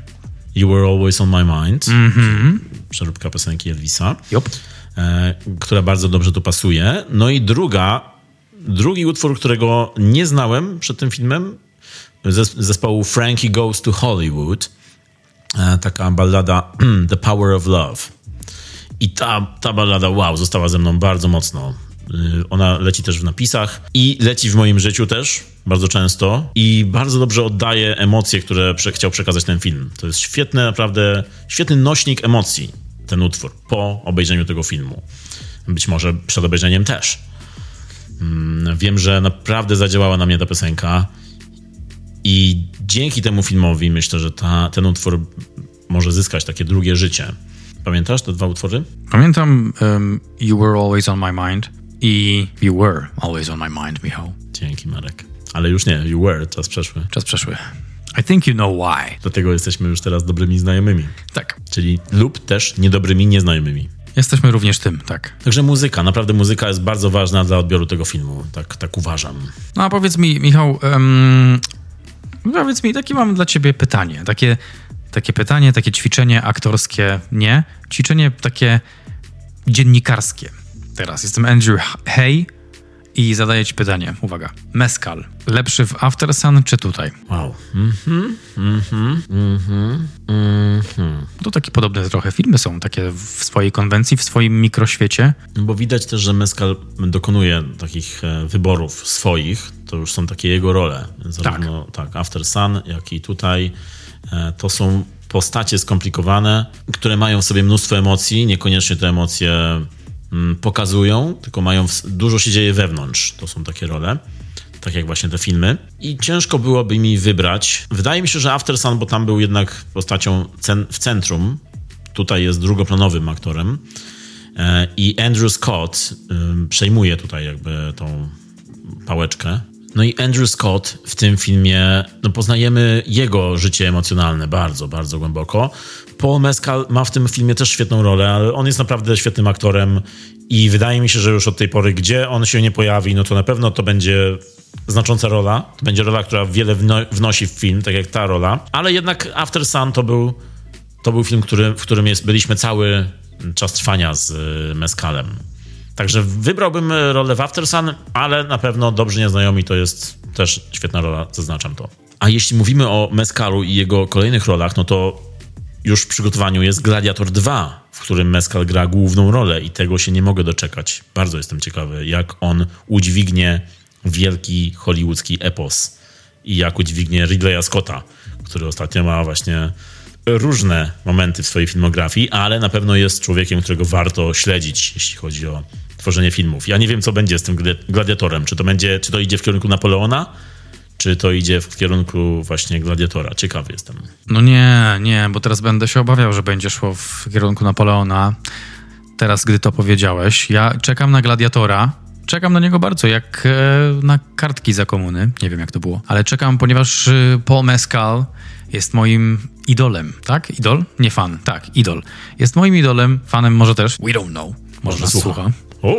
[SPEAKER 1] You Were Always On My Mind, mm-hmm. przeróbka piosenki Elvisa,
[SPEAKER 2] yep.
[SPEAKER 1] e, która bardzo dobrze tu pasuje. No i druga, drugi utwór, którego nie znałem przed tym filmem, zespołu Frankie Goes to Hollywood, e, taka ballada [clears throat] The Power of Love. I ta, ta ballada, wow, została ze mną bardzo mocno. Y, ona leci też w napisach i leci w moim życiu też bardzo często i bardzo dobrze oddaje emocje, które chciał przekazać ten film. To jest świetny, naprawdę świetny nośnik emocji, ten utwór, po obejrzeniu tego filmu. Być może przed obejrzeniem też. Mm, wiem, że naprawdę zadziałała na mnie ta piosenka i dzięki temu filmowi myślę, że ta, ten utwór może zyskać takie drugie życie Pamiętasz te dwa utwory?
[SPEAKER 2] Pamiętam um, You Were Always On My Mind i You Were Always On My Mind, Michał.
[SPEAKER 1] Dzięki, Marek. Ale już nie, you were, czas przeszły.
[SPEAKER 2] Czas przeszły. I think you know why.
[SPEAKER 1] Dlatego jesteśmy już teraz dobrymi znajomymi.
[SPEAKER 2] Tak.
[SPEAKER 1] Czyli lub też niedobrymi nieznajomymi.
[SPEAKER 2] Jesteśmy również tym, tak.
[SPEAKER 1] Także muzyka, naprawdę muzyka jest bardzo ważna dla odbioru tego filmu. Tak, tak uważam.
[SPEAKER 2] No a powiedz mi, Michał, um, powiedz mi, takie mam dla ciebie pytanie. Takie, takie pytanie, takie ćwiczenie aktorskie, nie? Ćwiczenie takie dziennikarskie. Teraz jestem Andrew Hay i zadaję ci pytanie. Uwaga. Mescal. Lepszy w After Sun czy tutaj?
[SPEAKER 1] Wow. Mhm, mhm, mhm, mhm.
[SPEAKER 2] To takie podobne trochę filmy są, takie w swojej konwencji, w swoim mikroświecie.
[SPEAKER 1] Bo widać też, że Mescal dokonuje takich e, wyborów swoich. To już są takie jego role. Zarówno tak, After Sun, jak i tutaj. E, To są postacie skomplikowane, które mają w sobie mnóstwo emocji. Niekoniecznie te emocje pokazują, tylko mają dużo się dzieje wewnątrz. To są takie role. Tak jak właśnie te filmy. I ciężko byłoby mi wybrać. Wydaje mi się, że After Sun, bo tam był jednak postacią w centrum. Tutaj jest drugoplanowym aktorem. E, I Andrew Scott przejmuje tutaj jakby tą pałeczkę. No i Andrew Scott w tym filmie, no poznajemy jego życie emocjonalne bardzo, bardzo głęboko. Paul Mescal ma w tym filmie też świetną rolę, ale on jest naprawdę świetnym aktorem i wydaje mi się, że już od tej pory, gdzie on się nie pojawi, no to na pewno to będzie znacząca rola. To będzie rola, która wiele wno- wnosi w film, tak jak ta rola. Ale jednak After Sun to był to był film, który, w którym jest, byliśmy cały czas trwania z y, Mescalem. Także wybrałbym y, rolę w After Sun, ale na pewno Dobrzy Nieznajomi to jest też świetna rola, zaznaczam to. A jeśli mówimy o Mescalu i jego kolejnych rolach, no to już w przygotowaniu jest Gladiator 2, w którym Mescal gra główną rolę i tego się nie mogę doczekać. Bardzo jestem ciekawy, jak on udźwignie wielki hollywoodzki epos i jak udźwignie Ridleya Scotta, który ostatnio ma właśnie różne momenty w swojej filmografii, ale na pewno jest człowiekiem, którego warto śledzić, jeśli chodzi o tworzenie filmów. Ja nie wiem, co będzie z tym gladi- gladiatorem. Czy to będzie, czy to idzie w kierunku Napoleona, czy to idzie w kierunku właśnie gladiatora. Ciekawy jestem.
[SPEAKER 2] No nie, nie, bo teraz będę się obawiał, że będzie szło w kierunku Napoleona. Teraz, gdy to powiedziałeś. Ja czekam na Gladiatora. Czekam na niego bardzo, jak e, na kartki za komuny. Nie wiem, jak to było. Ale czekam, ponieważ e, Paul Mescal jest moim idolem, tak? Idol? Nie fan, tak, idol. Jest moim idolem, fanem może też. We don't know. Może nas słucha.
[SPEAKER 1] O,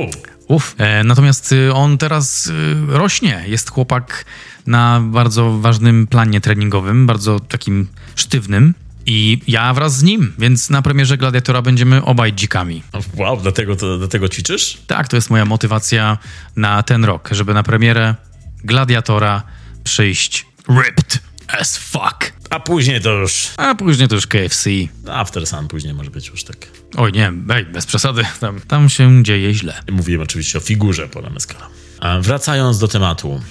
[SPEAKER 2] Uf. E, natomiast on teraz rośnie. Jest chłopak na bardzo ważnym planie treningowym, bardzo takim sztywnym. I ja wraz z nim, więc na premierze Gladiatora będziemy obaj dzikami.
[SPEAKER 1] wow, dlatego, to, dlatego ćwiczysz?
[SPEAKER 2] Tak, to jest moja motywacja na ten rok, żeby na premierę Gladiatora przyjść ripped as fuck.
[SPEAKER 1] A później to już
[SPEAKER 2] A później to już KFC.
[SPEAKER 1] After Sun później może być już tak.
[SPEAKER 2] Oj nie, ej, bez przesady. Tam, tam się dzieje źle.
[SPEAKER 1] Mówiłem oczywiście o figurze Paula Mescala. A wracając do tematu.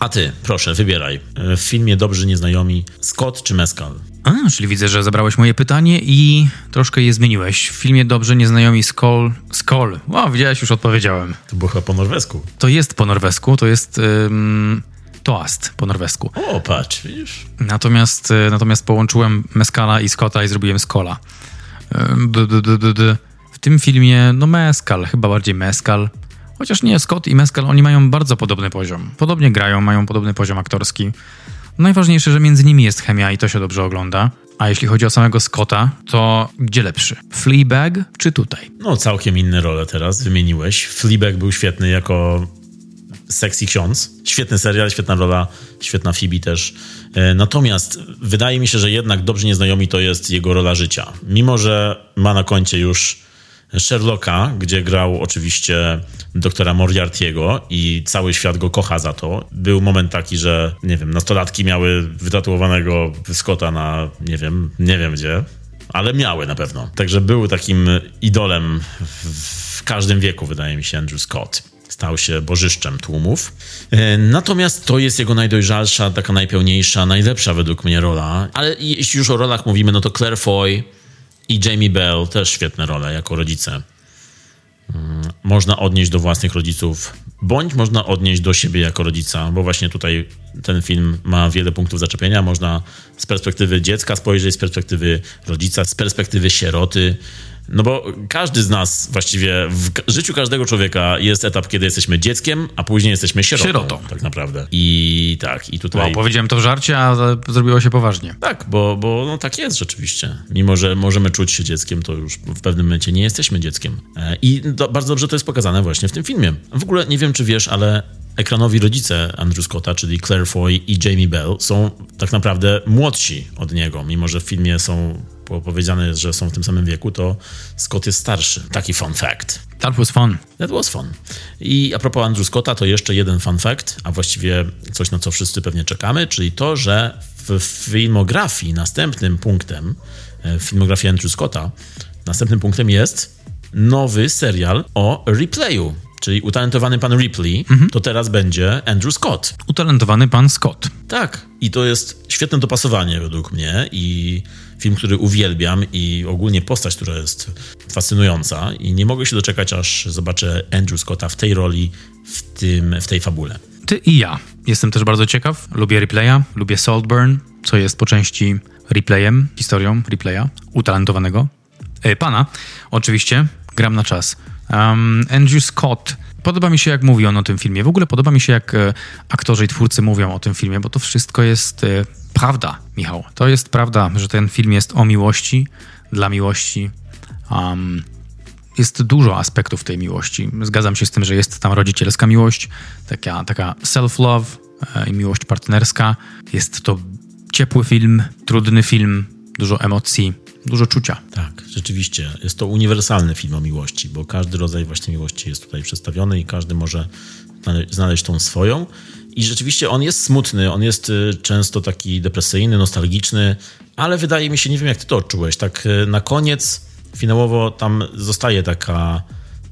[SPEAKER 1] A ty, proszę, wybieraj. W filmie Dobrzy Nieznajomi Scott czy Mescal?
[SPEAKER 2] A, czyli widzę, że zabrałeś moje pytanie i troszkę je zmieniłeś. W filmie Dobrze Nieznajomi Skoll... Skoll. O, widziałeś, już odpowiedziałem.
[SPEAKER 1] To było chyba po norwesku.
[SPEAKER 2] To jest po norwesku, to jest... Toast po norwesku.
[SPEAKER 1] O, patrz, widzisz?
[SPEAKER 2] Natomiast, y, natomiast połączyłem Meskala i Scotta i zrobiłem Skola. W tym filmie, no Meskal, chyba bardziej Meskal. Chociaż nie, Scott i Meskal, oni mają bardzo podobny poziom. Podobnie grają, mają podobny poziom aktorski. Najważniejsze, że między nimi jest chemia i to się dobrze ogląda. A jeśli chodzi o samego Scotta, to gdzie lepszy? Fleabag czy tutaj?
[SPEAKER 1] No, całkiem inne role teraz wymieniłeś. Fleabag był świetny jako sexy ksiądz. Świetny serial, świetna rola, świetna Phoebe też. E, Natomiast wydaje mi się, że jednak Dobrzy Nieznajomi to jest jego rola życia. Mimo, że ma na koncie już Sherlocka, gdzie grał oczywiście doktora Moriarty'ego i cały świat go kocha za to. Był moment taki, że nie wiem, nastolatki miały wytatuowanego Scotta na nie wiem, nie wiem gdzie, ale miały na pewno. Także był takim idolem w, w każdym wieku, wydaje mi się, Andrew Scott. Stał się bożyszczem tłumów. E, Natomiast to jest jego najdojrzalsza, taka najpełniejsza, najlepsza według mnie rola. Ale jeśli już o rolach mówimy, no to Claire Foy i Jamie Bell też świetne role jako rodzice. Mm, Można odnieść do własnych rodziców bądź można odnieść do siebie jako rodzica, bo właśnie tutaj ten film ma wiele punktów zaczepienia. Można z perspektywy dziecka spojrzeć, z perspektywy rodzica, z perspektywy sieroty. No bo każdy z nas właściwie w życiu każdego człowieka jest etap, kiedy jesteśmy dzieckiem, a później jesteśmy sierotą.
[SPEAKER 2] Sierotą.
[SPEAKER 1] Tak naprawdę. I tak, i tutaj.
[SPEAKER 2] Wow, powiedziałem to w żarcie, a zrobiło się poważnie.
[SPEAKER 1] Tak, bo, bo no, tak jest rzeczywiście. Mimo, że możemy czuć się dzieckiem, to już w pewnym momencie nie jesteśmy dzieckiem. E, I do, bardzo dobrze to jest pokazane właśnie w tym filmie. W ogóle nie wiem, czy wiesz, ale ekranowi rodzice Andrew Scotta, czyli Claire Foy i Jamie Bell, są tak naprawdę młodsi od niego. Mimo, że w filmie są po- powiedziane, że są w tym samym wieku, to Scott jest starszy. Taki fun fact.
[SPEAKER 2] That was fun.
[SPEAKER 1] That was fun. I a propos Andrew Scotta, to jeszcze jeden fun fact, a właściwie coś, na co wszyscy pewnie czekamy, czyli to, że w filmografii następnym punktem, e, w filmografii Andrew Scotta, następnym punktem jest nowy serial o replayu. Czyli utalentowany pan Ripley, to teraz będzie Andrew Scott.
[SPEAKER 2] Utalentowany pan Scott.
[SPEAKER 1] Tak, i to jest świetne dopasowanie według mnie i film, który uwielbiam i ogólnie postać, która jest fascynująca i nie mogę się doczekać, aż zobaczę Andrew Scotta w tej roli, w, tym, w tej fabule.
[SPEAKER 2] Ty i ja. Jestem też bardzo ciekaw. Lubię replaya, lubię Saltburn, co jest po części replayem, historią replaya, utalentowanego. E, pana, oczywiście, gram na czas. Um, Andrew Scott. Podoba mi się, jak mówi on o tym filmie. W ogóle podoba mi się, jak e, aktorzy i twórcy mówią o tym filmie, bo to wszystko jest e, prawda, Michał. To jest prawda, że ten film jest o miłości, dla miłości. Um, jest dużo aspektów tej miłości. Zgadzam się z tym, że jest tam rodzicielska miłość, taka, taka self-love e, i miłość partnerska. Jest to ciepły film, trudny film, dużo emocji, dużo czucia.
[SPEAKER 1] Tak, rzeczywiście. Jest to uniwersalny film o miłości, bo każdy rodzaj właśnie miłości jest tutaj przedstawiony i każdy może znale- znaleźć tą swoją. I rzeczywiście on jest smutny, on jest y, często taki depresyjny, nostalgiczny, ale wydaje mi się, nie wiem jak ty to odczułeś, tak y, na koniec finałowo tam zostaje taka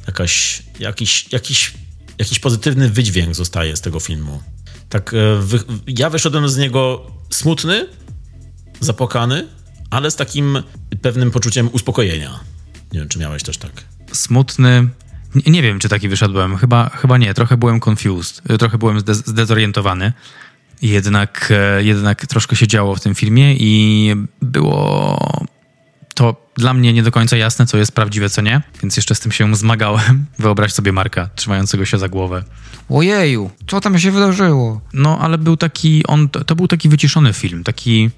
[SPEAKER 1] jakaś, jakiś, jakiś, jakiś pozytywny wydźwięk zostaje z tego filmu. Tak, y, wy, ja wyszedłem z niego smutny, zapłakany, ale z takim pewnym poczuciem uspokojenia. Nie wiem, czy miałeś też tak.
[SPEAKER 2] Smutny. Nie, nie wiem, czy taki wyszedłem. Chyba, chyba nie. Trochę byłem confused. e, Trochę byłem zde- zdezorientowany. Jednak, e, jednak troszkę się działo w tym filmie i było to dla mnie nie do końca jasne, co jest prawdziwe, co nie. Więc jeszcze z tym się zmagałem. [laughs] Wyobraź sobie Marka trzymającego się za głowę.
[SPEAKER 4] Ojeju, co tam się wydarzyło?
[SPEAKER 2] No, ale był taki, on, to był taki wyciszony film, taki,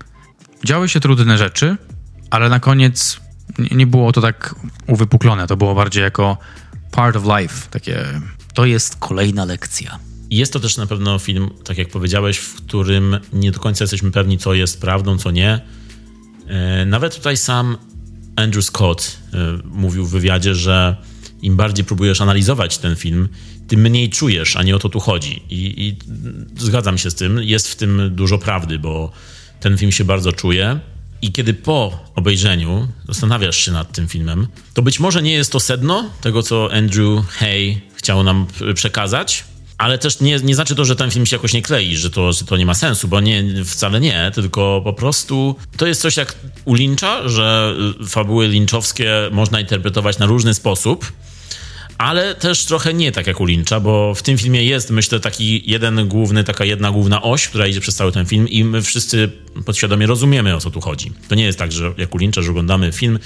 [SPEAKER 2] działy się trudne rzeczy, ale na koniec nie, było to tak uwypuklone, to było bardziej jako part of life, takie, to jest kolejna lekcja.
[SPEAKER 1] Jest to też na pewno film, tak jak powiedziałeś, w którym nie do końca jesteśmy pewni, co jest prawdą, co nie. E, Nawet tutaj sam Andrew Scott e, mówił w wywiadzie, że im bardziej próbujesz analizować ten film, tym mniej czujesz, a nie o to tu chodzi. I, i zgadzam się z tym. Jest w tym dużo prawdy, bo ten film się bardzo czuje. I kiedy po obejrzeniu zastanawiasz się nad tym filmem, to być może nie jest to sedno tego, co Andrew Hay chciał nam przekazać, ale też nie, nie znaczy to, że ten film się jakoś nie klei, że to, że to nie ma sensu, bo nie, wcale nie, tylko po prostu to jest coś jak u Lyncha, że y, fabuły lynchowskie można interpretować na różny sposób, ale też trochę nie tak jak u Lyncha, bo w tym filmie jest, myślę, taki jeden główny, taka jedna główna oś, która idzie przez cały ten film i my wszyscy podświadomie rozumiemy, o co tu chodzi. To nie jest tak, że jak u Lyncha, że oglądamy film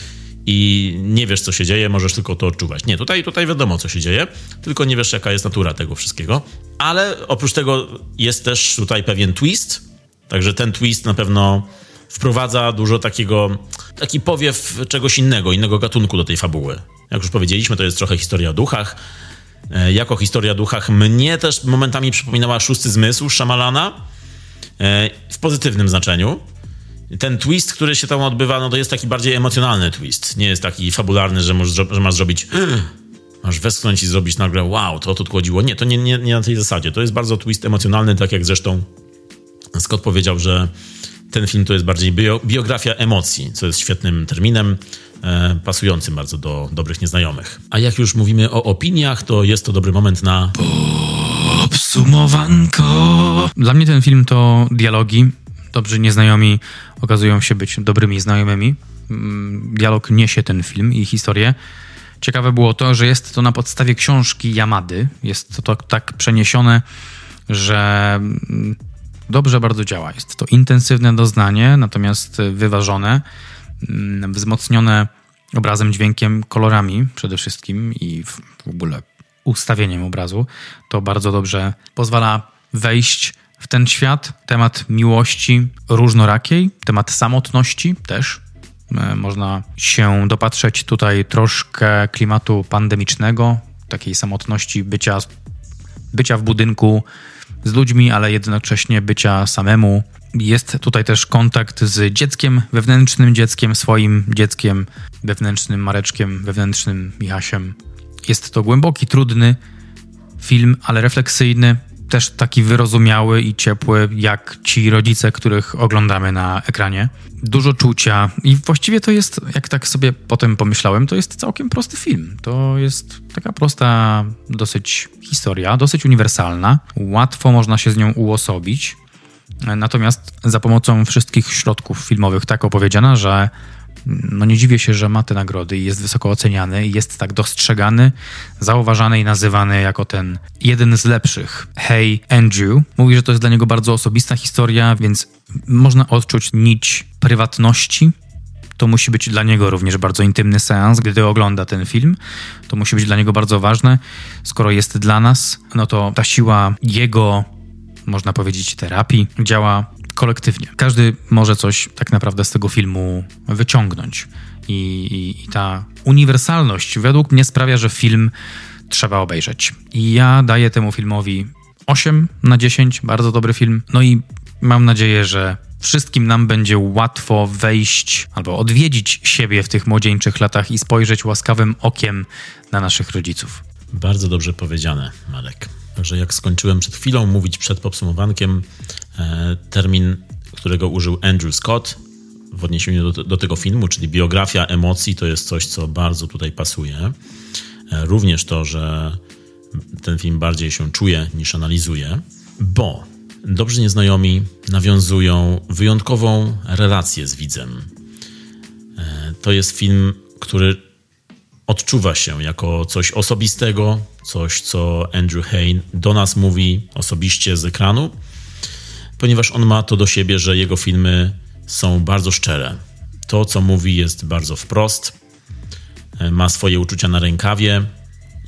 [SPEAKER 1] i nie wiesz, co się dzieje, możesz tylko to odczuwać. Nie, tutaj, tutaj wiadomo, co się dzieje, tylko nie wiesz, jaka jest natura tego wszystkiego. Ale oprócz tego jest też tutaj pewien twist, także ten twist na pewno wprowadza dużo takiego, taki powiew czegoś innego, innego gatunku do tej fabuły. Jak już powiedzieliśmy, to jest trochę historia o duchach. E, Jako historia o duchach mnie też momentami przypominała szósty zmysł Shyamalana e, w pozytywnym znaczeniu. Ten twist, który się tam odbywa, no to jest taki bardziej emocjonalny twist. Nie jest taki fabularny, że, możesz, że masz zrobić [clears throat] masz westchnąć i zrobić nagle wow, to o tu. Nie, to nie, nie, nie na tej zasadzie. To jest bardzo twist emocjonalny, tak jak zresztą Scott powiedział, że ten film to jest bardziej bio, biografia emocji, co jest świetnym terminem, pasującym bardzo do dobrych nieznajomych. A jak już mówimy o opiniach, to jest to dobry moment na
[SPEAKER 2] Obsumowanko. Dla mnie ten film to dialogi. Dobrzy nieznajomi okazują się być dobrymi znajomymi. Mm, Dialog niesie ten film i historię. Ciekawe było to, że jest to na podstawie książki Yamady. Jest to, to tak przeniesione, że mm, dobrze bardzo działa. Jest to intensywne doznanie, natomiast wyważone, wzmocnione obrazem, dźwiękiem, kolorami przede wszystkim i w ogóle ustawieniem obrazu. To bardzo dobrze pozwala wejść w ten świat. Temat miłości różnorakiej, temat samotności też. E, Można się dopatrzeć tutaj troszkę klimatu pandemicznego, takiej samotności bycia, bycia w budynku z ludźmi, ale jednocześnie bycia samemu. Jest tutaj też kontakt z dzieckiem, wewnętrznym dzieckiem, swoim dzieckiem, wewnętrznym Mareczkiem, wewnętrznym Michasiem. Jest to głęboki, trudny film, ale refleksyjny, też taki wyrozumiały i ciepły, jak ci rodzice, których oglądamy na ekranie. Dużo czucia i właściwie to jest, jak tak sobie potem pomyślałem, to jest całkiem prosty film. To jest taka prosta dosyć historia, dosyć uniwersalna. Łatwo można się z nią uosobić. Natomiast za pomocą wszystkich środków filmowych tak opowiedziana, że no nie dziwię się, że ma te nagrody i jest wysoko oceniany jest tak dostrzegany, zauważany i nazywany jako ten jeden z lepszych. Hey Andrew mówi, że to jest dla niego bardzo osobista historia, więc można odczuć nić prywatności. To musi być dla niego również bardzo intymny seans, gdy ogląda ten film. To musi być dla niego bardzo ważne. Skoro jest dla nas, no to ta siła jego można powiedzieć, terapii, działa kolektywnie. Każdy może coś tak naprawdę z tego filmu wyciągnąć. I, i, I ta uniwersalność według mnie sprawia, że film trzeba obejrzeć. I ja daję temu filmowi 8 na 10, bardzo dobry film. No i mam nadzieję, że wszystkim nam będzie łatwo wejść albo odwiedzić siebie w tych młodzieńczych latach i spojrzeć łaskawym okiem na naszych rodziców.
[SPEAKER 1] Bardzo dobrze powiedziane, Marek. Także jak skończyłem przed chwilą mówić przed podsumowankiem, e, termin, którego użył Andrew Scott w odniesieniu do, do, tego filmu, czyli biografia emocji, to jest coś, co bardzo tutaj pasuje. E, również to, że ten film bardziej się czuje niż analizuje, bo dobrzy nieznajomi nawiązują wyjątkową relację z widzem. E, to jest film, który odczuwa się jako coś osobistego, coś, co Andrew Hain do nas mówi osobiście z ekranu, ponieważ on ma to do siebie, że jego filmy są bardzo szczere. To, co mówi, jest bardzo wprost, ma swoje uczucia na rękawie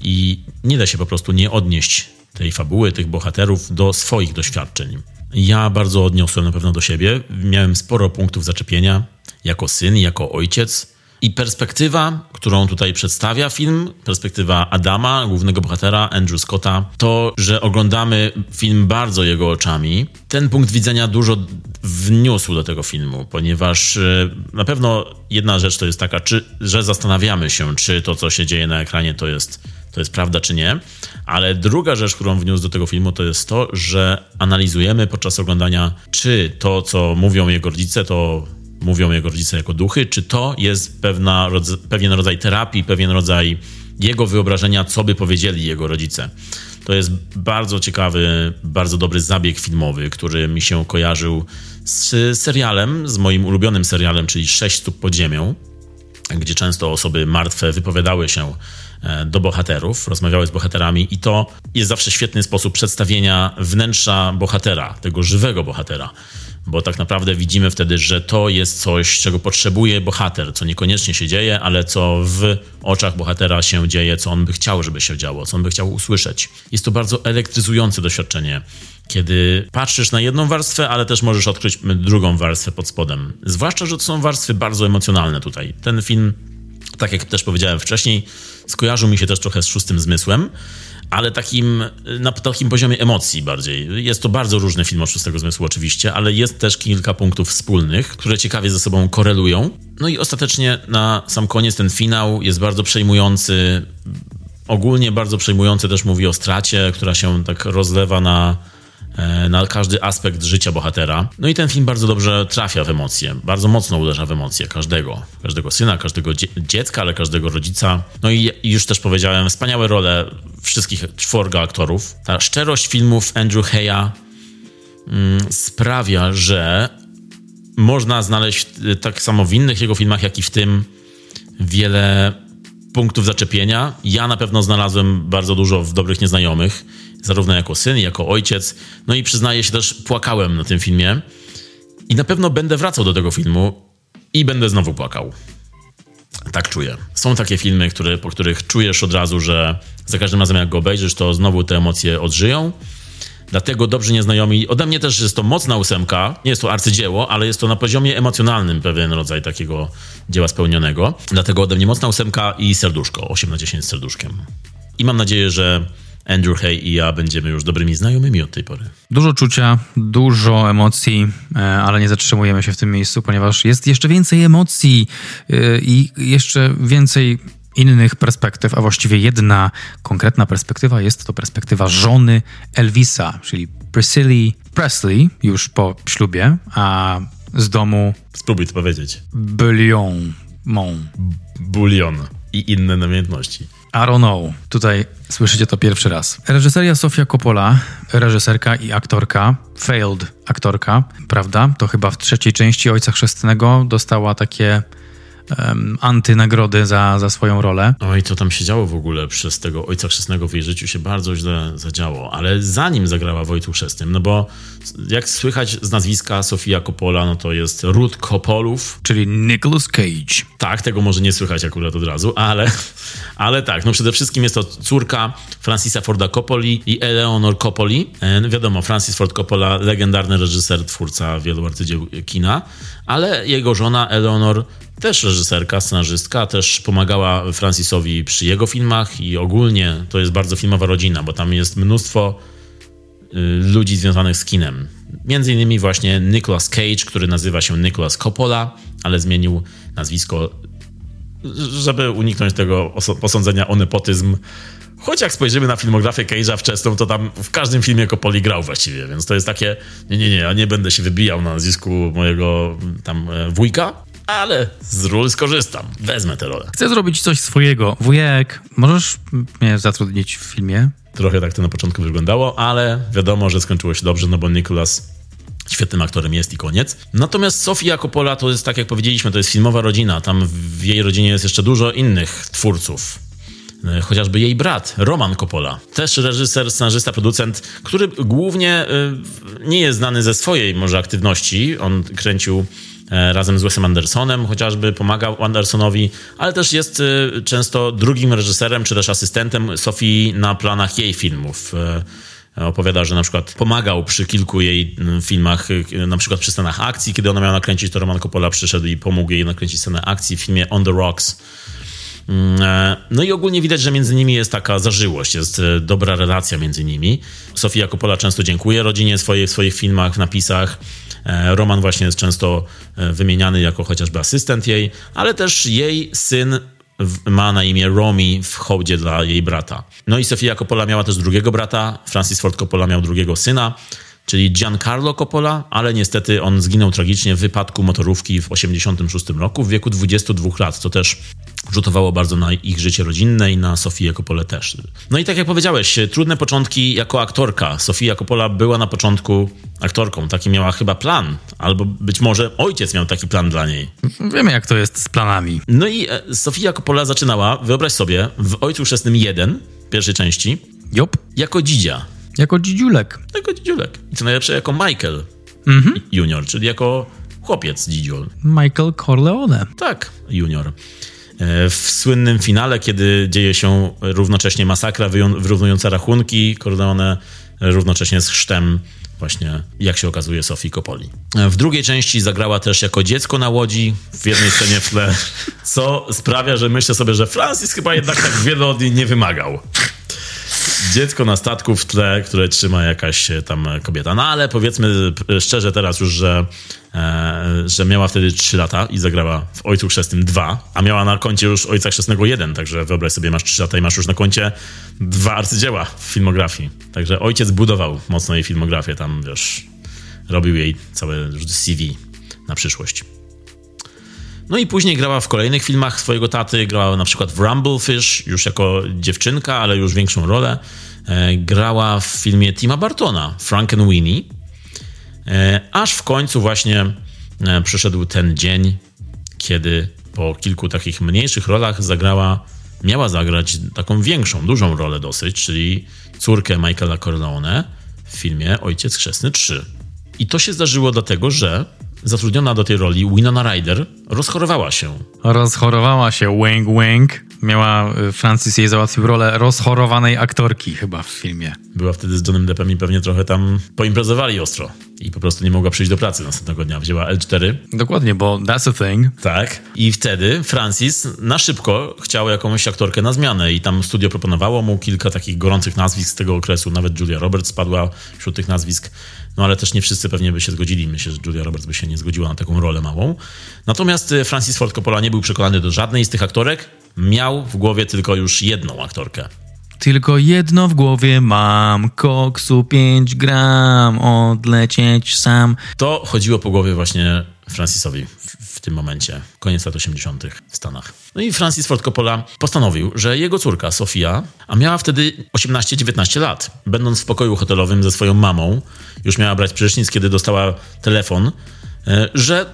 [SPEAKER 1] i nie da się po prostu nie odnieść tej fabuły, tych bohaterów do swoich doświadczeń. Ja bardzo odniosłem na pewno do siebie. Miałem sporo punktów zaczepienia jako syn, jako ojciec i perspektywa, którą tutaj przedstawia film, perspektywa Adama, głównego bohatera, Andrew Scotta, to, że oglądamy film bardzo jego oczami, ten punkt widzenia dużo wniósł do tego filmu, ponieważ e, na pewno jedna rzecz to jest taka, czy, że zastanawiamy się, czy to, co się dzieje na ekranie, to jest, to jest prawda, czy nie. Ale druga rzecz, którą wniósł do tego filmu, to jest to, że analizujemy podczas oglądania, czy to, co mówią jego rodzice, to mówią jego rodzice jako duchy, czy to jest pewna, pewien rodzaj terapii, pewien rodzaj jego wyobrażenia, co by powiedzieli jego rodzice. To jest bardzo ciekawy, bardzo dobry zabieg filmowy, który mi się kojarzył z serialem, z moim ulubionym serialem, czyli Sześć stóp pod ziemią, gdzie często osoby martwe wypowiadały się e, do bohaterów, rozmawiały z bohaterami i to jest zawsze świetny sposób przedstawienia wnętrza bohatera, tego żywego bohatera bo tak naprawdę widzimy wtedy, że to jest coś, czego potrzebuje bohater, co niekoniecznie się dzieje, ale co w oczach bohatera się dzieje, co on by chciał, żeby się działo, co on by chciał usłyszeć. Jest to bardzo elektryzujące doświadczenie, kiedy patrzysz na jedną warstwę, ale też możesz odkryć drugą warstwę pod spodem. Zwłaszcza, że to są warstwy bardzo emocjonalne tutaj. Ten film, tak jak też powiedziałem wcześniej, skojarzył mi się też trochę z szóstym zmysłem ale takim, na takim poziomie emocji bardziej. Jest to bardzo różny film od szóstego zmysłu oczywiście, ale jest też kilka punktów wspólnych, które ciekawie ze sobą korelują. No i ostatecznie na sam koniec ten finał jest bardzo przejmujący. Ogólnie bardzo przejmujący też mówi o stracie, która się tak rozlewa na na każdy aspekt życia bohatera. No i ten film bardzo dobrze trafia w emocje, bardzo mocno uderza w emocje każdego, każdego syna, każdego dziecka, ale każdego rodzica. No i już też powiedziałem, wspaniałe role wszystkich czworga aktorów. Ta szczerość filmów Andrew Heya mm, sprawia, że można znaleźć tak samo w innych jego filmach, jak i w tym wiele punktów zaczepienia. Ja na pewno znalazłem bardzo dużo w Dobrych Nieznajomych, zarówno jako syn, jako ojciec. No i przyznaję się też, płakałem na tym filmie. I na pewno będę wracał do tego filmu i będę znowu płakał. Tak czuję. Są takie filmy, które, po których czujesz od razu, że za każdym razem jak go obejrzysz, to znowu te emocje odżyją. Dlatego Dobrzy Nieznajomi, ode mnie też jest to mocna ósemka, nie jest to arcydzieło, ale jest to na poziomie emocjonalnym pewien rodzaj takiego dzieła spełnionego. Dlatego ode mnie mocna ósemka i serduszko, 8 na 10 z serduszkiem. I mam nadzieję, że Andrew Hay i ja będziemy już dobrymi znajomymi od tej pory.
[SPEAKER 2] Dużo czucia, dużo emocji, e, ale nie zatrzymujemy się w tym miejscu, ponieważ jest jeszcze więcej emocji e, i jeszcze więcej innych perspektyw, a właściwie jedna konkretna perspektywa jest to perspektywa żony Elvisa, czyli Priscilla Presley już po ślubie, a z domu
[SPEAKER 1] Spróbuj to powiedzieć.
[SPEAKER 2] Bullion. Mon.
[SPEAKER 1] Bulion i inne namiętności.
[SPEAKER 2] I don't know. Tutaj słyszycie to pierwszy raz. Reżyseria Sofia Coppola, reżyserka i aktorka, failed aktorka, prawda? To chyba w trzeciej części Ojca Chrzestnego dostała takie um, antynagrody za, za swoją rolę.
[SPEAKER 1] Oj, co tam się działo w ogóle przez tego Ojca Chrzestnego w jej życiu się bardzo źle zadziało, ale zanim zagrała w Ojcu Chrzestnym, no bo jak słychać z nazwiska Sofia Coppola, no to jest ród Coppolów,
[SPEAKER 2] Czyli Nicolas Cage.
[SPEAKER 1] Tak, tego może nie słychać akurat od razu, ale, ale tak, no przede wszystkim jest to córka Francisa Forda Coppoli i Eleanor Coppoli. E, no wiadomo, Francis Ford Coppola, legendarny reżyser, twórca wielu arcydzieł kina, ale jego żona Eleanor też reżyserka, scenarzystka, też pomagała Francisowi przy jego filmach i ogólnie to jest bardzo filmowa rodzina, bo tam jest mnóstwo y, ludzi związanych z kinem. Między innymi właśnie Nicolas Cage, który nazywa się Nicolas Coppola, ale zmienił nazwisko, żeby uniknąć tego posądzenia o nepotyzm. Choć jak spojrzymy na filmografię Cage'a wczesną, to tam w każdym filmie Coppoli grał właściwie, więc to jest takie, nie, nie, nie, ja nie będę się wybijał na nazwisku mojego tam e, wujka, ale z ról skorzystam, wezmę tę rolę.
[SPEAKER 2] Chcę zrobić coś swojego. Wujek, możesz mnie zatrudnić w filmie?
[SPEAKER 1] Trochę tak to na początku wyglądało, ale wiadomo, że skończyło się dobrze, no bo Nicholas świetnym aktorem jest i koniec. Natomiast Sofia Coppola to jest, tak jak powiedzieliśmy, to jest filmowa rodzina. Tam w jej rodzinie jest jeszcze dużo innych twórców. E, Chociażby jej brat, Roman Coppola. Też reżyser, scenarzysta, producent, który głównie y, nie jest znany ze swojej może aktywności. On kręcił e, razem z Wesem Andersonem, chociażby pomagał Andersonowi, ale też jest y, często drugim reżyserem czy też asystentem Sofii na planach jej filmów. E, Opowiada, że na przykład pomagał przy kilku jej filmach, na przykład przy scenach akcji, kiedy ona miała nakręcić, to Roman Coppola przyszedł i pomógł jej nakręcić scenę akcji w filmie On the Rocks. Mm, e, No i ogólnie widać, że między nimi jest taka zażyłość, jest e, dobra relacja między nimi. Sofia Coppola często dziękuję rodzinie swojej w swoich filmach, napisach. E, Roman właśnie jest często e, wymieniany jako chociażby asystent jej, ale też jej syn ma na imię Romy w hołdzie dla jej brata. No i Sofia Coppola miała też drugiego brata, Francis Ford Coppola miał drugiego syna, czyli Giancarlo Coppola, ale niestety on zginął tragicznie w wypadku motorówki w 1986 roku w wieku 22 lat, co też rzutowało bardzo na ich życie rodzinne i na Sofię Coppolę też. No i tak jak powiedziałeś, trudne początki jako aktorka. Sofia Coppola była na początku aktorką, taki miała chyba plan, albo być może ojciec miał taki plan dla niej.
[SPEAKER 2] Wiemy, jak to jest z planami.
[SPEAKER 1] No i e, Sofia Coppola zaczynała, wyobraź sobie, w Ojcu Chrzestnym 1, pierwszej części,
[SPEAKER 2] Jop.
[SPEAKER 1] jako dzidzia,
[SPEAKER 2] Jako dzidziulek.
[SPEAKER 1] jako dzidziulek. I co najlepsze, jako Michael junior, czyli jako chłopiec dzidziul.
[SPEAKER 2] Michael Corleone.
[SPEAKER 1] Tak, junior. E, W słynnym finale, kiedy dzieje się równocześnie masakra wyrównująca rachunki, Corleone równocześnie z chrztem właśnie, jak się okazuje, Sofii Coppoli. E, W drugiej części zagrała też jako dziecko na łodzi, w jednej scenie w tle, co sprawia, że myślę sobie, że Francis chyba jednak tak wiele od niej nie wymagał. Dziecko na statku w tle, które trzyma jakaś e, tam kobieta. No ale powiedzmy e, szczerze teraz już, że, e, że miała wtedy 3 lata i zagrała w Ojcu Chrzestnym 2, a miała na koncie już Ojca Chrzestnego 1, także wyobraź sobie, masz 3 lata i masz już na koncie dwa arcydzieła w filmografii. Także ojciec budował mocno jej filmografię, tam wiesz, robił jej całe CV na przyszłość. No i później grała w kolejnych filmach swojego taty, grała na przykład w Rumblefish, już jako dziewczynka, ale już większą rolę. E, grała w filmie Tima Bartona, Frankenweenie. E, aż w końcu właśnie e, przyszedł ten dzień, kiedy po kilku takich mniejszych rolach zagrała miała zagrać taką większą, dużą rolę dosyć, czyli córkę Michaela Corleone w filmie Ojciec Chrzestny 3. I to się zdarzyło dlatego, że zatrudniona do tej roli Winona Ryder rozchorowała się.
[SPEAKER 2] Rozchorowała się, wing wing. Miała, y, Francis jej załatwił rolę rozchorowanej aktorki chyba w filmie.
[SPEAKER 1] Była wtedy z Johnem Deppem i pewnie trochę tam poimprezowali ostro. I po prostu nie mogła przyjść do pracy następnego dnia. Wzięła L4
[SPEAKER 2] Dokładnie, bo that's a thing.
[SPEAKER 1] Tak. I wtedy Francis na szybko chciał jakąś aktorkę na zmianę i tam studio proponowało mu kilka takich gorących nazwisk z tego okresu. Nawet Julia Roberts spadła wśród tych nazwisk. No ale też nie wszyscy pewnie by się zgodzili. Myślę, że Julia Roberts by się nie zgodziła na taką rolę małą. Natomiast e, Francis Ford Coppola nie był przekonany do żadnej z tych aktorek. Miał w głowie tylko już jedną aktorkę.
[SPEAKER 2] Tylko jedno w głowie mam, koksu 5 gram, odlecieć sam.
[SPEAKER 1] To chodziło po głowie właśnie Francisowi w, w tym momencie, koniec lat 80. w Stanach. No i Francis Ford Coppola postanowił, że jego córka Sofia, a miała wtedy 18-19 lat, będąc w pokoju hotelowym ze swoją mamą, już miała brać prysznic, kiedy dostała telefon, e, że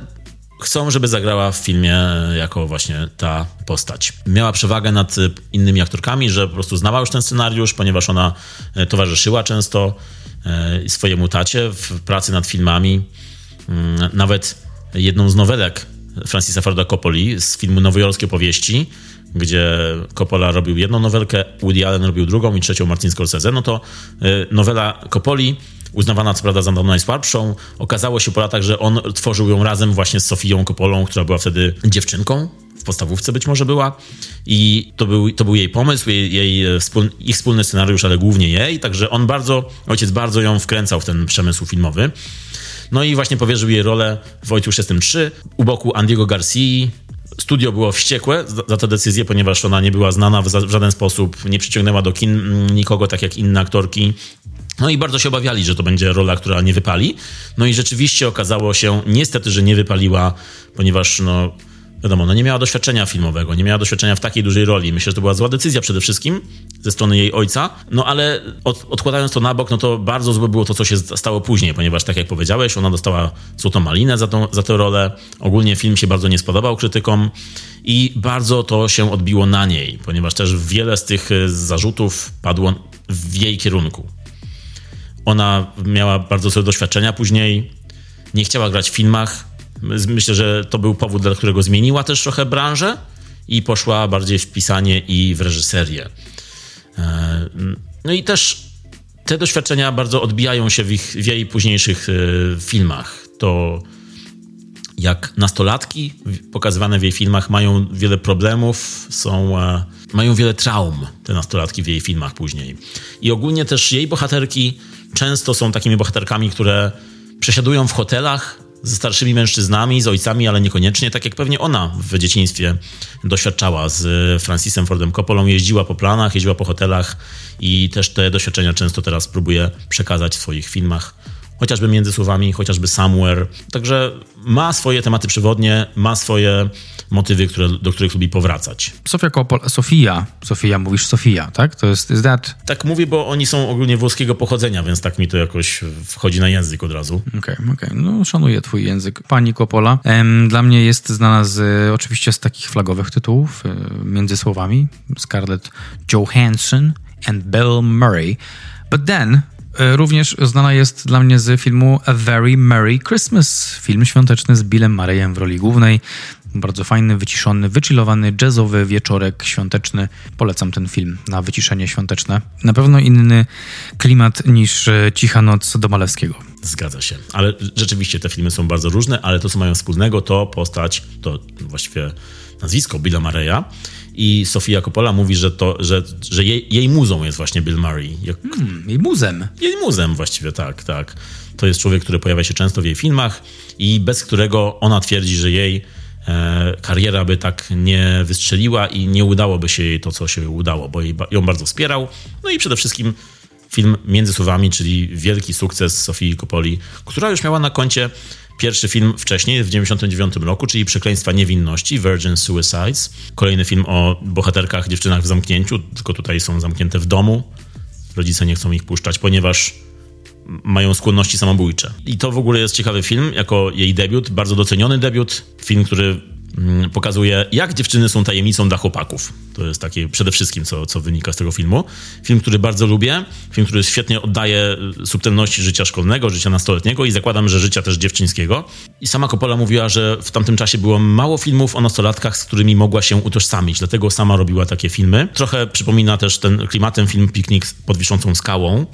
[SPEAKER 1] chcą, żeby zagrała w filmie e, jako właśnie ta postać. Miała przewagę nad e, innymi aktorkami, że po prostu znała już ten scenariusz, ponieważ ona towarzyszyła często swojemu tacie w pracy nad filmami. Mm, Nawet jedną z nowelek Francisa Forda Coppoli z filmu Nowojorskie Opowieści, gdzie Coppola robił jedną nowelkę, Woody Allen robił drugą i trzecią Martin Scorsese, no to e, nowela Coppoli, uznawana co prawda za najsłabszą, okazało się po latach, że on tworzył ją razem właśnie z Sofią Coppolą, która była wtedy dziewczynką, w podstawówce być może była i to był, to był jej pomysł, jej, jej e, wspól, ich wspólny scenariusz, ale głównie jej, także on bardzo, ojciec bardzo ją wkręcał w ten przemysł filmowy. No i właśnie powierzył jej rolę w Ojcu Chrzestnym 3 u boku Andiego Garcii. Studio było wściekłe za, tę decyzję, ponieważ ona nie była znana w żaden sposób, nie przyciągnęła do kin mm, nikogo, tak jak inne aktorki. No i bardzo się obawiali, że to będzie rola, która nie wypali. No i rzeczywiście okazało się niestety, że nie wypaliła, ponieważ no, wiadomo, no nie miała doświadczenia filmowego, nie miała doświadczenia w takiej dużej roli. Myślę, że to była zła decyzja przede wszystkim ze strony jej ojca. No ale od, odkładając to na bok, no to bardzo złe było to, co się stało później, ponieważ tak jak powiedziałeś, ona dostała złotą malinę za, tą, za tę rolę. Ogólnie film się bardzo nie spodobał krytykom i bardzo to się odbiło na niej, ponieważ też wiele z tych e, zarzutów padło w jej kierunku. Ona miała bardzo sobie doświadczenia później, nie chciała grać w filmach. Myślę, że to był powód, dla którego zmieniła też trochę branżę i poszła bardziej w pisanie i w reżyserię. E, No i też te doświadczenia bardzo odbijają się w, ich, w jej późniejszych e, filmach. To jak nastolatki pokazywane w jej filmach mają wiele problemów, są, e, mają wiele traum, te nastolatki w jej filmach później. I ogólnie też jej bohaterki często są takimi bohaterkami, które przesiadują w hotelach ze starszymi mężczyznami, z ojcami, ale niekoniecznie, tak jak pewnie ona w dzieciństwie doświadczała z Francisem Fordem Coppolą. Jeździła po planach, jeździła po hotelach i też te doświadczenia często teraz próbuje przekazać w swoich filmach chociażby między słowami, chociażby somewhere. Także ma swoje tematy przewodnie, ma swoje motywy, które, do których lubi powracać.
[SPEAKER 2] Sofia Coppola, Sofia, Sofia, mówisz Sofia, tak? To jest, is that...
[SPEAKER 1] Tak mówię, bo oni są ogólnie włoskiego pochodzenia, więc tak mi to jakoś wchodzi na język od razu.
[SPEAKER 2] Okej, okej, no szanuję twój język. Pani Coppola em, dla mnie jest znana z, e, oczywiście z takich flagowych tytułów, e, między słowami, Scarlett Johansson and Bill Murray. But then e, również znana jest dla mnie z filmu A Very Merry Christmas, film świąteczny z Billem Murrayem w roli głównej. Bardzo fajny, wyciszony, wychillowany, jazzowy wieczorek świąteczny. Polecam ten film na wyciszenie świąteczne. Na pewno inny klimat niż e, Cicha Noc Domalewskiego.
[SPEAKER 1] Zgadza się. Ale rzeczywiście te filmy są bardzo różne, ale to, co mają wspólnego, to postać, to właściwie nazwisko Billa Murray'a. I Sofia Coppola mówi, że, to, że, że jej, jej muzą jest właśnie Bill Murray. Jak,
[SPEAKER 2] I muzem.
[SPEAKER 1] Jej muzem właściwie, tak, tak. To jest człowiek, który pojawia się często w jej filmach i bez którego ona twierdzi, że jej kariera by tak nie wystrzeliła i nie udałoby się jej to, co się udało, bo ją bardzo wspierał. No i przede wszystkim film Między Słowami, czyli wielki sukces Sofii Coppoli, która już miała na koncie pierwszy film wcześniej, w 99 roku, czyli Przekleństwa Niewinności, Virgin Suicides. Kolejny film o bohaterkach, dziewczynach w zamknięciu, tylko tutaj są zamknięte w domu. Rodzice nie chcą ich puszczać, ponieważ mają skłonności samobójcze. I to w ogóle jest ciekawy film, jako jej debiut, bardzo doceniony debiut. Film, który mm, pokazuje, jak dziewczyny są tajemnicą dla chłopaków. To jest takie przede wszystkim, co, co wynika z tego filmu. Film, który bardzo lubię, film, który świetnie oddaje subtelności życia szkolnego, życia nastoletniego i zakładam, że życia też dziewczyńskiego. I sama Coppola mówiła, że w tamtym czasie było mało filmów o nastolatkach, z którymi mogła się utożsamić, dlatego sama robiła takie filmy. Trochę przypomina też ten klimatem film Piknik pod wiszącą skałą,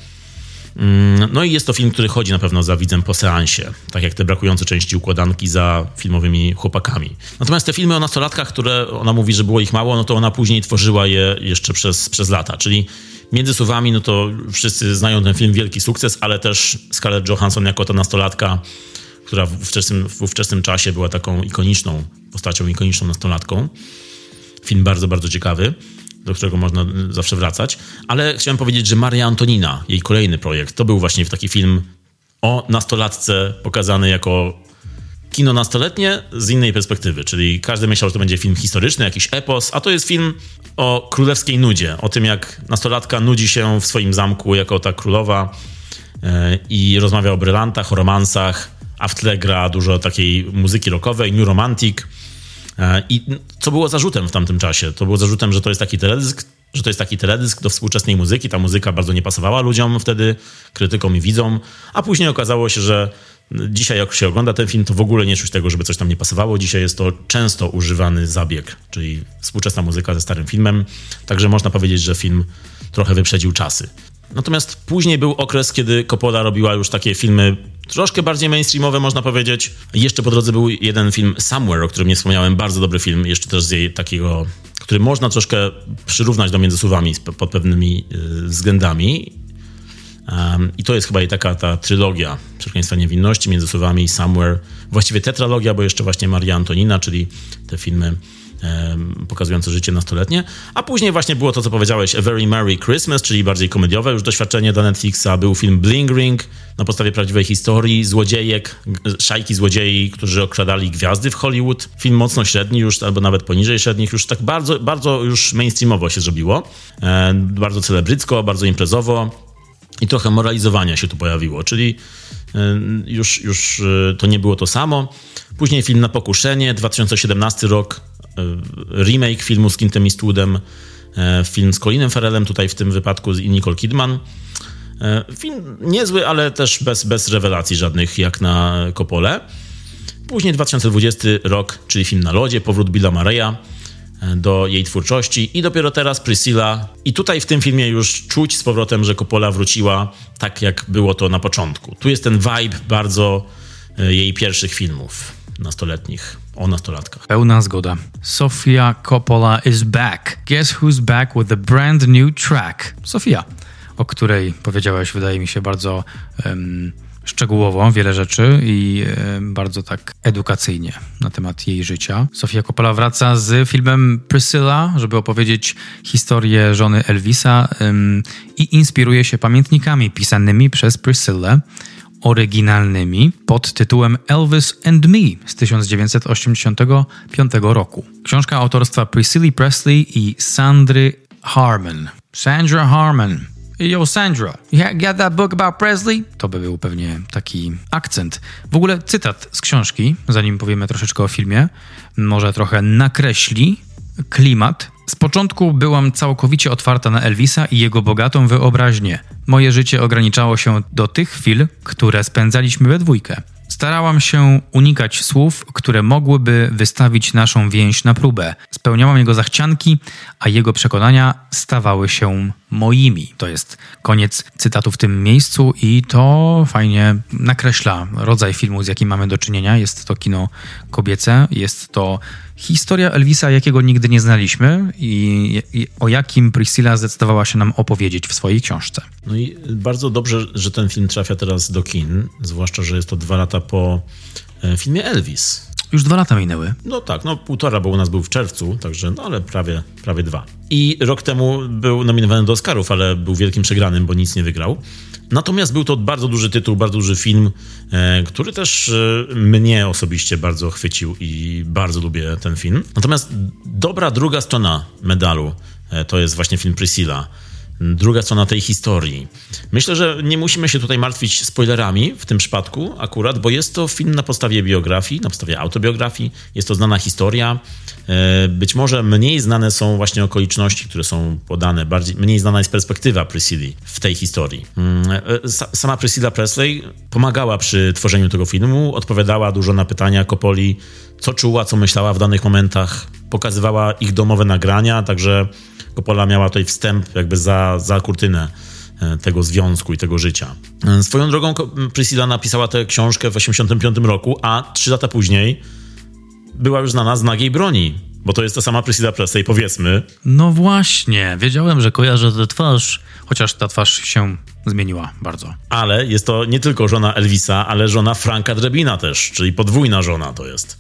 [SPEAKER 1] no i jest to film, który chodzi na pewno za widzem po seansie, tak jak te brakujące części układanki za filmowymi chłopakami. Natomiast te filmy o nastolatkach, które ona mówi, że było ich mało, no to ona później tworzyła je jeszcze przez, przez lata, czyli Między Słowami, no to wszyscy znają ten film, wielki sukces, ale też Scarlett Johansson jako ta nastolatka, która w ówczesnym, w ówczesnym czasie była taką ikoniczną postacią, ikoniczną nastolatką. Film bardzo, bardzo ciekawy do którego można zawsze wracać. Ale chciałem powiedzieć, że Maria Antonina, jej kolejny projekt, to był właśnie taki film o nastolatce pokazany jako kino nastoletnie z innej perspektywy, czyli każdy myślał, że to będzie film historyczny, jakiś epos, a to jest film o królewskiej nudzie, o tym jak nastolatka nudzi się w swoim zamku jako ta królowa yy, i rozmawia o brylantach, o romansach, a w tle gra dużo takiej muzyki rockowej, new romantic, E, I co było zarzutem w tamtym czasie? To było zarzutem, że to jest taki teledysk, że to jest taki teledysk do współczesnej muzyki. Ta muzyka bardzo nie pasowała ludziom wtedy, krytykom i widzom, a później okazało się, że dzisiaj jak się ogląda ten film, to w ogóle nie czuć tego, żeby coś tam nie pasowało. Dzisiaj jest to często używany zabieg, czyli współczesna muzyka ze starym filmem. Także można powiedzieć, że film trochę wyprzedził czasy. Natomiast później był okres, kiedy Coppola robiła już takie filmy troszkę bardziej mainstreamowe, można powiedzieć. Jeszcze po drodze był jeden film Somewhere, o którym nie wspomniałem, bardzo dobry film, jeszcze też z jej takiego, który można troszkę przyrównać do Między Słowami pod pewnymi y, względami. Um, I to jest chyba i taka ta trylogia Przekleństwa Niewinności, Między Słowami Somewhere. Właściwie tetralogia, bo jeszcze właśnie Maria Antonina, czyli te filmy pokazujące życie nastoletnie. A później właśnie było to, co powiedziałeś, A Very Merry Christmas, czyli bardziej komediowe już doświadczenie dla Netflixa. Był film Bling Ring na podstawie prawdziwej historii, złodziejek, szajki złodziei, którzy okradali gwiazdy w Hollywood. Film mocno średni już, albo nawet poniżej średnich, już tak bardzo, bardzo już mainstreamowo się zrobiło. Bardzo celebrycko, bardzo imprezowo. I trochę moralizowania się tu pojawiło, czyli już, już e, to nie było to samo. Później film Na pokuszenie, 2017 rok, remake filmu z Clintem Eastwoodem, e, film z Colinem Farrellem, tutaj w tym wypadku z Nicole Kidman. E, film niezły, ale też bez, bez rewelacji żadnych jak na Kopole. Później 2020 rok, czyli film na lodzie, powrót Billa Mareya do jej twórczości i dopiero teraz Priscilla. I tutaj w tym filmie już czuć z powrotem, że Coppola wróciła tak, jak było to na początku. Tu jest ten vibe bardzo jej pierwszych filmów nastoletnich, o nastolatkach.
[SPEAKER 2] Pełna zgoda. Sofia Coppola is back. Guess who's back with a brand new track? Sofia, o której powiedziałeś, wydaje mi się bardzo um, szczegółowo wiele rzeczy i um, bardzo tak edukacyjnie na temat jej życia. Sofia Coppola wraca z filmem Priscilla, żeby opowiedzieć historię żony Elvisa um, i inspiruje się pamiętnikami pisanymi przez Priscillę oryginalnymi pod tytułem Elvis and Me z 1985 roku. Książka autorstwa Priscilla Presley i Sandry Harmon. Sandra Harmon. Yo, Sandra, you got that book about Presley? To by był pewnie taki akcent. W ogóle cytat z książki, zanim powiemy troszeczkę o filmie, może trochę nakreśli klimat. Z początku byłam całkowicie otwarta na Elvisa i jego bogatą wyobraźnię. Moje życie ograniczało się do tych chwil, które spędzaliśmy we dwójkę. Starałam się unikać słów, które mogłyby wystawić naszą więź na próbę. Spełniałam jego zachcianki, a jego przekonania stawały się moimi. To jest koniec cytatu w tym miejscu i to fajnie nakreśla rodzaj filmu, z jakim mamy do czynienia. Jest to kino kobiece, jest to historia Elvisa, jakiego nigdy nie znaliśmy i, i, o jakim Priscilla zdecydowała się nam opowiedzieć w swojej książce.
[SPEAKER 1] No i bardzo dobrze, że ten film trafia teraz do kin, zwłaszcza, że jest to dwa lata po e, filmie Elvis.
[SPEAKER 2] Już dwa lata minęły.
[SPEAKER 1] No tak, no półtora, bo u nas był w czerwcu, także no ale prawie, prawie dwa. I rok temu był nominowany do Oscarów, ale był wielkim przegranym, bo nic nie wygrał. Natomiast był to bardzo duży tytuł, bardzo duży film, e, który też e, mnie osobiście bardzo chwycił i bardzo lubię ten film. Natomiast dobra druga strona medalu e, to jest właśnie film Priscilla druga strona tej historii. Myślę, że nie musimy się tutaj martwić spoilerami w tym przypadku akurat, bo jest to film na podstawie biografii, na podstawie autobiografii, jest to znana historia. E, być może mniej znane są właśnie okoliczności, które są podane, bardziej, mniej znana jest perspektywa Priscilla w tej historii. Mm, e, sama Priscilla Presley pomagała przy tworzeniu tego filmu, odpowiadała dużo na pytania Kopoli, co czuła, co myślała w danych momentach, pokazywała ich domowe nagrania, także Coppola miała tutaj wstęp jakby za, za kurtynę e, tego związku i tego życia. E, swoją drogą Priscilla napisała tę książkę w 1985 roku, a trzy lata później była już znana z nagiej broni, bo to jest ta sama Priscilla Presley, powiedzmy.
[SPEAKER 2] No właśnie, wiedziałem, że kojarzę tę twarz, chociaż ta twarz się zmieniła bardzo.
[SPEAKER 1] Ale jest to nie tylko żona Elvisa, ale żona Franka Drebina też, czyli podwójna żona to jest.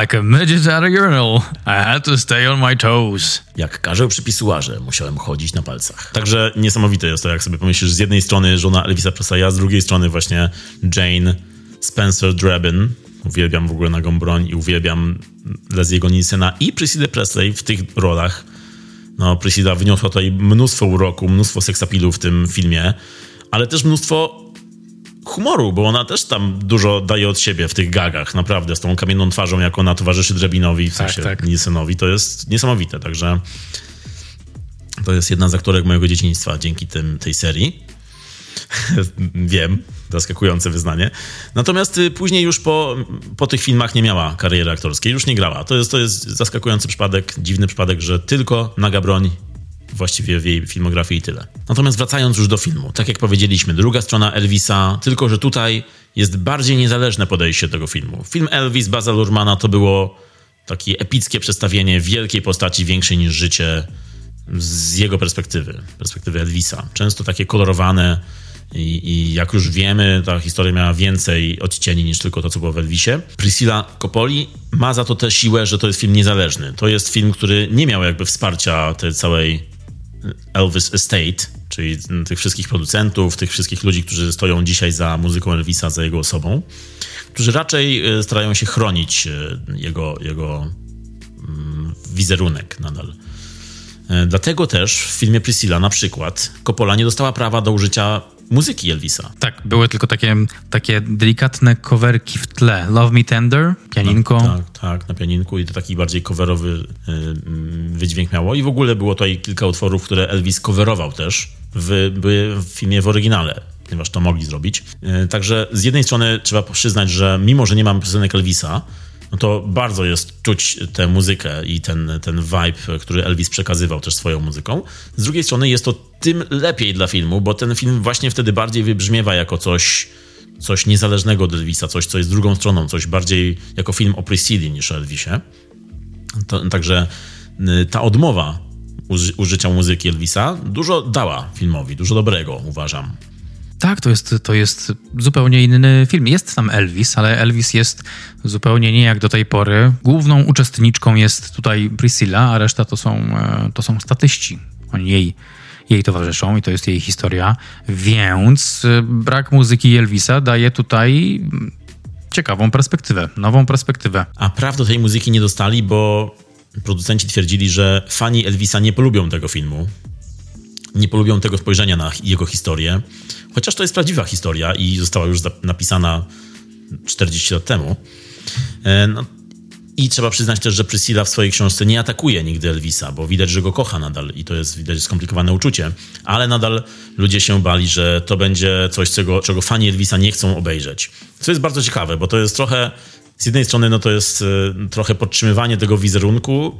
[SPEAKER 2] Like a midget at a urinal, I had to stay on my toes.
[SPEAKER 1] Jak karzeł przy pisuarze, musiałem chodzić na palcach. Także niesamowite jest to, jak sobie pomyślisz, z jednej strony żona Elvisa Presleya, z drugiej strony właśnie Jane Spencer Drebin. Uwielbiam w ogóle nagą broń i uwielbiam Leslie'ego Nielsena i Priscilla Presley w tych rolach no, Priscilla wyniosła tutaj mnóstwo uroku, mnóstwo seksapilu w tym filmie, ale też mnóstwo humoru, bo ona też tam dużo daje od siebie w tych gagach, naprawdę, z tą kamienną twarzą, jak ona towarzyszy Drebinowi, w
[SPEAKER 2] Tak,
[SPEAKER 1] sensie
[SPEAKER 2] tak.
[SPEAKER 1] Nielsenowi, to jest niesamowite, także to jest jedna z aktorek mojego dzieciństwa dzięki tym, tej serii. [laughs] Wiem, zaskakujące wyznanie. Natomiast y, później już po, po tych filmach nie miała kariery aktorskiej, już nie grała. To jest, to jest zaskakujący przypadek, dziwny przypadek, że tylko naga broń właściwie w jej filmografii i tyle. Natomiast wracając już do filmu, tak jak powiedzieliśmy, druga strona Elvisa, tylko że tutaj jest bardziej niezależne podejście tego filmu. Film Elvis Baza Lurmana to było takie epickie przedstawienie wielkiej postaci, większej niż życie, z jego perspektywy, perspektywy Elvisa. Często takie kolorowane i, i, jak już wiemy, ta historia miała więcej odcieni niż tylko to, co było w Elvisie. Priscilla Coppoli ma za to tę siłę, że to jest film niezależny. To jest film, który nie miał jakby wsparcia tej całej Elvis Estate, czyli tych wszystkich producentów, tych wszystkich ludzi, którzy stoją dzisiaj za muzyką Elvisa, za jego osobą, którzy raczej e, starają się chronić e, jego, jego mm, wizerunek nadal. E, Dlatego też w filmie Priscilla na przykład Coppola nie dostała prawa do użycia muzyki Elvisa.
[SPEAKER 2] Tak, były tylko takie, takie delikatne coverki w tle. Love Me Tender, pianinko.
[SPEAKER 1] Tak, tak, na pianinku i to taki bardziej coverowy y, y, wydźwięk miało. I w ogóle było tutaj kilka utworów, które Elvis coverował też, w, w filmie w oryginale, ponieważ to mogli zrobić. Y, Także z jednej strony trzeba przyznać, że mimo, że nie mam piosenek Elvisa, no to bardzo jest czuć tę muzykę i ten, ten vibe, który Elvis przekazywał też swoją muzyką. Z drugiej strony jest to tym lepiej dla filmu, bo ten film właśnie wtedy bardziej wybrzmiewa jako coś, coś niezależnego od Elvisa, coś, co jest drugą stroną, coś bardziej jako film o Priscilli niż o Elvisie. To, także y, ta odmowa uży, użycia muzyki Elvisa dużo dała filmowi, dużo dobrego, uważam.
[SPEAKER 2] Tak, to jest, to jest zupełnie inny film. Jest tam Elvis, ale Elvis jest zupełnie nie jak do tej pory. Główną uczestniczką jest tutaj Priscilla, a reszta to są, e, to są statyści. Oni jej, jej towarzyszą i to jest jej historia. Więc e, brak muzyki Elvisa daje tutaj ciekawą perspektywę, nową perspektywę.
[SPEAKER 1] A praw do tej muzyki nie dostali, bo producenci twierdzili, że fani Elvisa nie polubią tego filmu. Nie polubią tego spojrzenia na jego historię. Chociaż to jest prawdziwa historia i została już napisana 40 lat temu. E, No, I trzeba przyznać też, że Priscilla w swojej książce nie atakuje nigdy Elvisa, bo widać, że go kocha nadal i to jest widać skomplikowane uczucie, ale nadal ludzie się bali, że to będzie coś, czego, czego fani Elvisa nie chcą obejrzeć. Co jest bardzo ciekawe, bo to jest trochę, z jednej strony no to jest e, trochę podtrzymywanie tego wizerunku,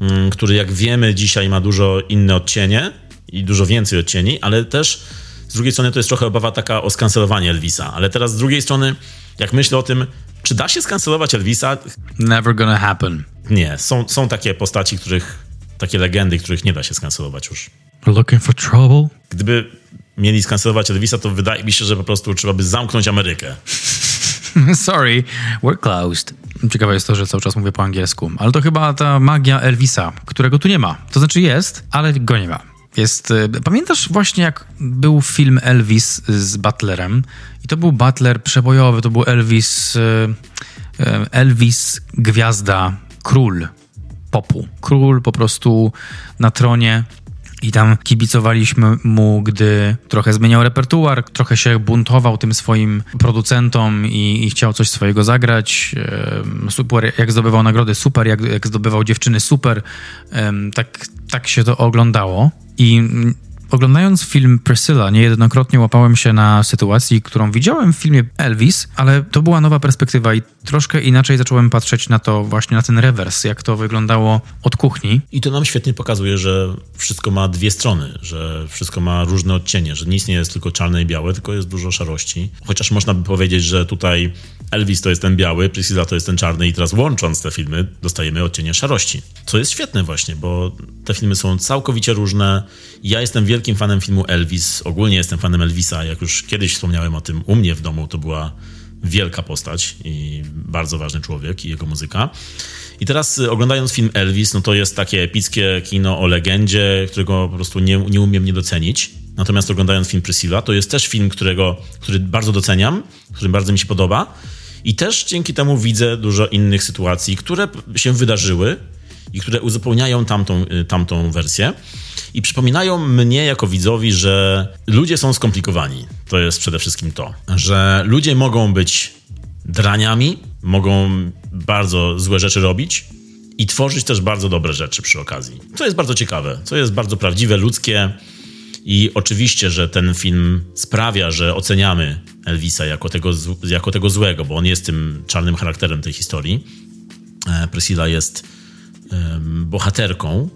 [SPEAKER 1] mm, który jak wiemy dzisiaj ma dużo inne odcienie i dużo więcej odcieni, ale też z drugiej strony to jest trochę obawa taka o skancelowanie Elvisa, ale teraz z drugiej strony, jak myślę o tym, czy da się skancelować Elvisa,
[SPEAKER 2] Never gonna happen.
[SPEAKER 1] nie, są, są takie postaci, których, takie legendy, których nie da się skancelować już.
[SPEAKER 2] Looking for trouble?
[SPEAKER 1] Gdyby mieli skancelować Elvisa, to wydaje mi się, że po prostu trzeba by zamknąć Amerykę. [laughs]
[SPEAKER 2] Sorry, we're closed. Ciekawe jest to, że cały czas mówię po angielsku, ale to chyba ta magia Elvisa, którego tu nie ma. To znaczy jest, ale go nie ma. Jest, e, pamiętasz właśnie jak był film Elvis z Butlerem i to był Butler przebojowy, to był Elvis, e, e, Elvis gwiazda, król popu. Król po prostu na tronie I tam kibicowaliśmy mu, gdy trochę zmieniał repertuar, trochę się buntował tym swoim producentom i, i chciał coś swojego zagrać. Super, jak zdobywał nagrody, super, jak, jak zdobywał dziewczyny, super. Tak, tak się to oglądało. I Oglądając film Priscilla, niejednokrotnie łapałem się na sytuacji, którą widziałem w filmie Elvis, ale to była nowa perspektywa i troszkę inaczej zacząłem patrzeć na to, właśnie na ten rewers, jak to wyglądało od kuchni.
[SPEAKER 1] I to nam świetnie pokazuje, że wszystko ma dwie strony, że wszystko ma różne odcienie, że nic nie jest tylko czarne i białe, tylko jest dużo szarości. Chociaż można by powiedzieć, że tutaj Elvis to jest ten biały, Priscilla to jest ten czarny i teraz łącząc te filmy dostajemy odcienie szarości. Co jest świetne właśnie, bo te filmy są całkowicie różne. Ja jestem wielkim fanem filmu Elvis, ogólnie jestem fanem Elvisa, jak już kiedyś wspomniałem o tym u mnie w domu, to była wielka postać i bardzo ważny człowiek i jego muzyka. I teraz y, oglądając film Elvis, no to jest takie epickie kino o legendzie, którego po prostu nie, nie umiem nie docenić. Natomiast oglądając film Priscilla, to jest też film, którego, który bardzo doceniam, który bardzo mi się podoba. I też dzięki temu widzę dużo innych sytuacji, które się wydarzyły i które uzupełniają tamtą, y, tamtą wersję. I przypominają mnie jako widzowi, że ludzie są skomplikowani. To jest przede wszystkim to, że ludzie mogą być draniami, mogą bardzo złe rzeczy robić i tworzyć też bardzo dobre rzeczy przy okazji. Co jest bardzo ciekawe, co jest bardzo prawdziwe, ludzkie. I oczywiście, że ten film sprawia, że oceniamy Elvisa jako tego, jako tego złego, bo on jest tym czarnym charakterem tej historii. E, Priscilla jest bohaterką,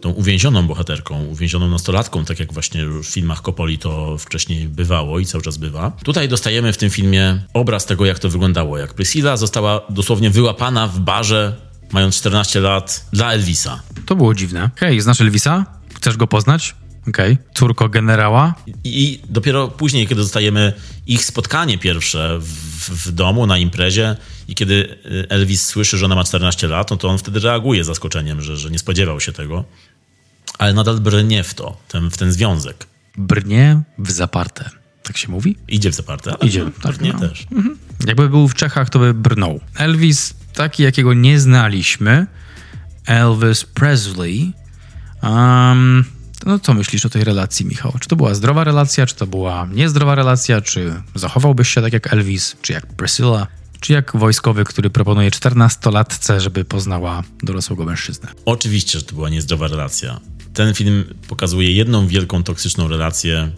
[SPEAKER 1] tą uwięzioną bohaterką, uwięzioną nastolatką, tak jak właśnie w filmach Kopoli to wcześniej bywało i cały czas bywa. Tutaj dostajemy w tym filmie obraz tego, jak to wyglądało. Jak Priscilla została dosłownie wyłapana w barze, mając 14 lat, dla Elvisa.
[SPEAKER 2] To było dziwne. Hej, znasz Elvisa? Chcesz go poznać? Okej. Córko generała?
[SPEAKER 1] I dopiero później, kiedy dostajemy ich spotkanie pierwsze w, w domu, na imprezie i kiedy y, Elvis słyszy, że ona ma 14 lat, no to on wtedy reaguje zaskoczeniem, że, że nie spodziewał się tego. Ale nadal brnie w to, ten, w ten związek.
[SPEAKER 2] Brnie w zaparte. Tak się mówi?
[SPEAKER 1] Idzie w zaparte, ale
[SPEAKER 2] Idzie,
[SPEAKER 1] no,
[SPEAKER 2] tak,
[SPEAKER 1] brnie
[SPEAKER 2] no.
[SPEAKER 1] też.
[SPEAKER 2] Jakby był w Czechach, to by brnął. Elvis, taki jakiego nie znaliśmy, Elvis Presley. Um, no co myślisz o tej relacji, Michał? Czy to była zdrowa relacja, czy to była niezdrowa relacja? Czy zachowałbyś się tak jak Elvis, czy jak Priscilla, czy jak wojskowy, który proponuje 14-latce, żeby poznała dorosłego mężczyznę?
[SPEAKER 1] Oczywiście, że to była niezdrowa relacja. Ten film pokazuje jedną wielką toksyczną relację,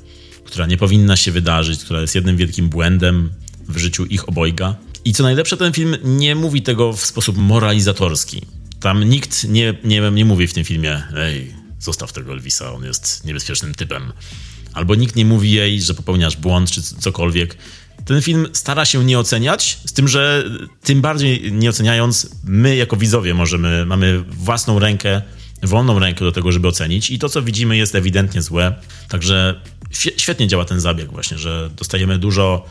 [SPEAKER 1] która nie powinna się wydarzyć, która jest jednym wielkim błędem w życiu ich obojga. I co najlepsze, ten film nie mówi tego w sposób moralizatorski. Tam nikt nie, nie, nie mówi w tym filmie, ej, zostaw tego Elvisa, on jest niebezpiecznym typem. Albo nikt nie mówi jej, że popełniasz błąd czy cokolwiek. Ten film stara się nie oceniać, z tym, że tym bardziej nie oceniając, my jako widzowie możemy, mamy własną rękę, wolną rękę do tego, żeby ocenić i to, co widzimy jest ewidentnie złe. Także świe- świetnie działa ten zabieg właśnie, że dostajemy dużo